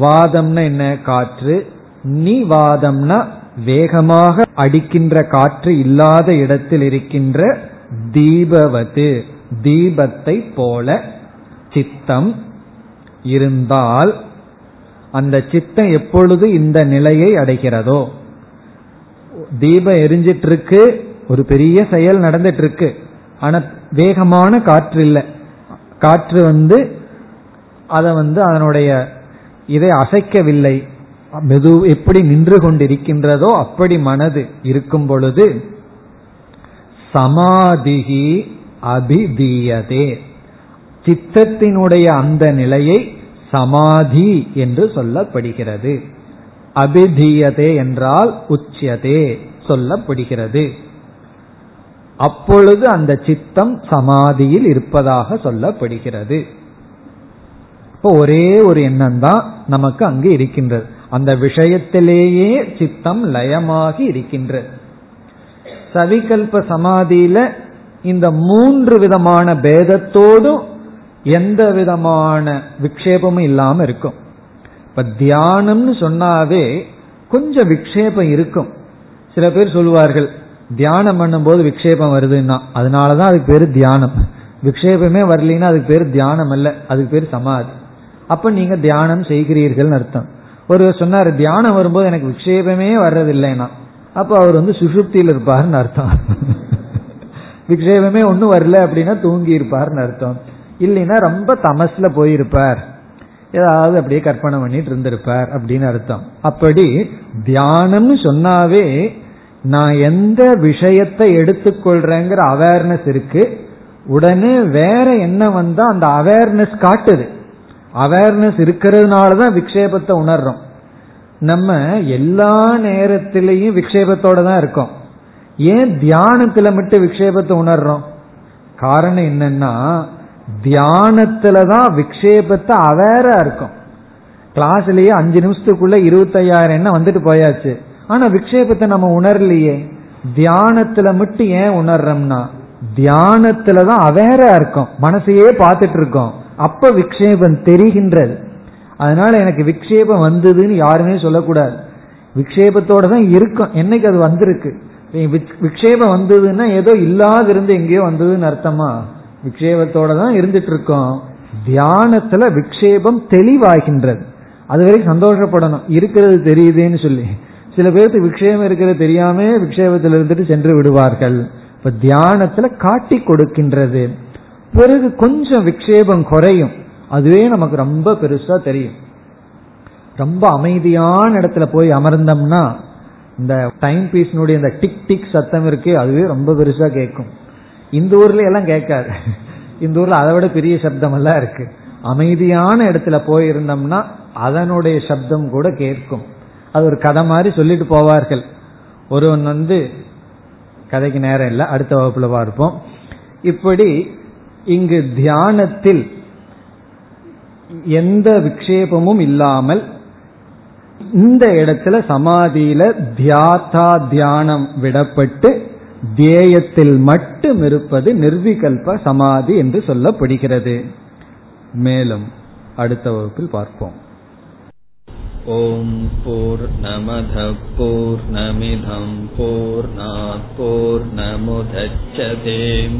வாதம்னா என்ன? காற்று. நிவாதம்னா வேகமாக அடிக்கின்ற காற்று இல்லாத இடத்தில் இருக்கின்ற தீபவது தீபத்தை போல சித்தம் இருந்தால் அந்த சித்தம் எப்பொழுது இந்த நிலையை அடைகிறதோ? தீபம் எரிஞ்சிட்டு இருக்கு ஒரு பெரிய செயல் நடந்துட்டு இருக்கு ஆனா வேகமான காற்று இல்லை. காற்று வந்து அதை வந்து அதனுடைய இதை அசைக்கவில்லை. மெது எப்படி நின்று கொண்டிருக்கின்றதோ அப்படி மனது இருக்கும் பொழுது சமாதிகி அபிதீயதே. சித்தத்தினுடைய அந்த நிலையை சமாதி என்று சொல்லப்படுகிறது. அபிதீயதே என்றால் உச்சியதே சொல்லப்படுகிறது. அப்பொழுது அந்த சித்தம் சமாதியில் இருப்பதாக சொல்லப்படுகிறது. இப்போ ஒரே ஒரு எண்ணம் தான் நமக்கு அங்கு இருக்கின்றது. அந்த விஷயத்திலேயே சித்தம் லயமாகி இருக்கின்றது சவிகல்ப சமாதியில இந்த மூன்று விதமான பேதத்தோடும் எந்த விதமான விக்ஷேபமும் இல்லாம இருக்கும். இப்ப தியானம்னு சொன்னாவே கொஞ்சம் விக்ஷேபம் இருக்கும். சில பேர் சொல்லுவார்கள் தியானம் பண்ணும்போது விக்ஷேபம் வருதுன்னா அதனாலதான் அதுக்கு பேர் தியானம். விக்ஷேபமே வரலன்னா அதுக்கு பேர் தியானம் அல்ல அதுக்கு பேர் சமாதி. அப்ப நீங்க தியானம் செய்கிறீர்கள் அர்த்தம். ஒருவர் சொன்னார் தியானம் வரும்போது எனக்கு விக்ஷேபமே வர்றதில்லைன்னா அப்போ அவர் வந்து சுசுப்தியில் இருப்பார்னு அர்த்தம். விக்ஷேபமே ஒன்றும் வரல அப்படின்னா தூங்கி இருப்பார்னு அர்த்தம். இல்லைன்னா ரொம்ப தமஸ்ல போயிருப்பார். ஏதாவது அப்படியே கற்பனை பண்ணிட்டு இருந்திருப்பார் அப்படின்னு அர்த்தம். அப்படி தியானம்னு சொன்னாவே நான் எந்த விஷயத்தை எடுத்துக்கொள்றேங்கிற அவேர்னஸ் இருக்கு. உடனே வேற என்ன வந்தா அந்த அவேர்னஸ் காட்டுது. அவேர்னஸ் இருக்கிறதுனால தான் விக்ஷேபத்தை உணர்றோம். நம்ம எல்லா நேரத்திலையும் விக்ஷேபத்தோட தான் இருக்கோம். ஏன் தியானத்துல மட்டும் விக்ஷேபத்தை உணர்றோம்? காரணம் என்னன்னா தியானத்துல தான் விக்ஷேபத்தை அவேரா இருக்கும். கிளாஸ்லயே அஞ்சு நிமிஷத்துக்குள்ள இருபத்தையாயிரம் என்ன வந்துட்டு போயாச்சு. ஆனா விக்ஷேபத்தை நம்ம உணரலையே. தியானத்துல மட்டும் ஏன் உணர்றோம்னா தியானத்துல தான் அவேரா இருக்கும். மனசையே பார்த்துட்டு இருக்கோம். அப்ப விக்ஷேபம் தெரிகின்றது. அதனால எனக்கு விக்ஷேபம் வந்ததுன்னு யாருமே சொல்லக்கூடாது. விக்ஷேபத்தோட தான் இருக்கும். என்னைக்கு அது வந்திருக்கு? விக்ஷேபம் வந்ததுன்னா ஏதோ இல்லாத இருந்து எங்கேயோ வந்ததுன்னு அர்த்தமா? விக்ஷேபத்தோட தான் இருந்துட்டு இருக்கோம் தியானத்துல விக்ஷேபம் தெளிவாகின்றது. அது வரைக்கும் சந்தோஷப்படணும். இருக்கிறது தெரியுதுன்னு சொல்லி. சில பேருக்கு விக்ஷேபம் இருக்கிறது தெரியாம விக்ஷேபத்தில் இருந்துட்டு சென்று விடுவார்கள். இப்ப தியானத்துல காட்டி கொடுக்கின்றது. பிறகு கொஞ்சம் விக்ஷேபம் குறையும். அதுவே நமக்கு ரொம்ப பெருசா தெரியும். ரொம்ப அமைதியான இடத்துல போய் அமர்ந்தோம்னா இந்த டைம் பீஸ்னுடைய இந்த டிக் டிக் சத்தம் இருக்கு அதுவே ரொம்ப பெருசா கேட்கும். இந்த ஊர்ல எல்லாம் கேட்காது. இந்த ஊர்ல அதை விட பெரிய சப்தம் எல்லாம் இருக்கு. அமைதியான இடத்துல போயிருந்தோம்னா அதனுடைய சப்தம் கூட கேட்கும். அது ஒரு கதை மாதிரி சொல்லிட்டு போவார்கள். ஒருவன் வந்து கதைக்கு நேரம் இல்லை அடுத்த வகுப்புல பார்ப்போம். இப்படி இங்கு தியானத்தில் எந்த விக்ஷேபமும் இல்லாமல் இந்த இடத்துல சமாதியில தியாதா தியானம் விடப்பட்டு தியேயத்தில் மட்டும் இருப்பது நிர்விகல்ப சமாதி என்று சொல்லப்படுகிறது. மேலும் அடுத்த வகுப்பில் பார்ப்போம். ஓம் போர் நமத போர் நமிதம் போர் போர் நமுதச்சதேம்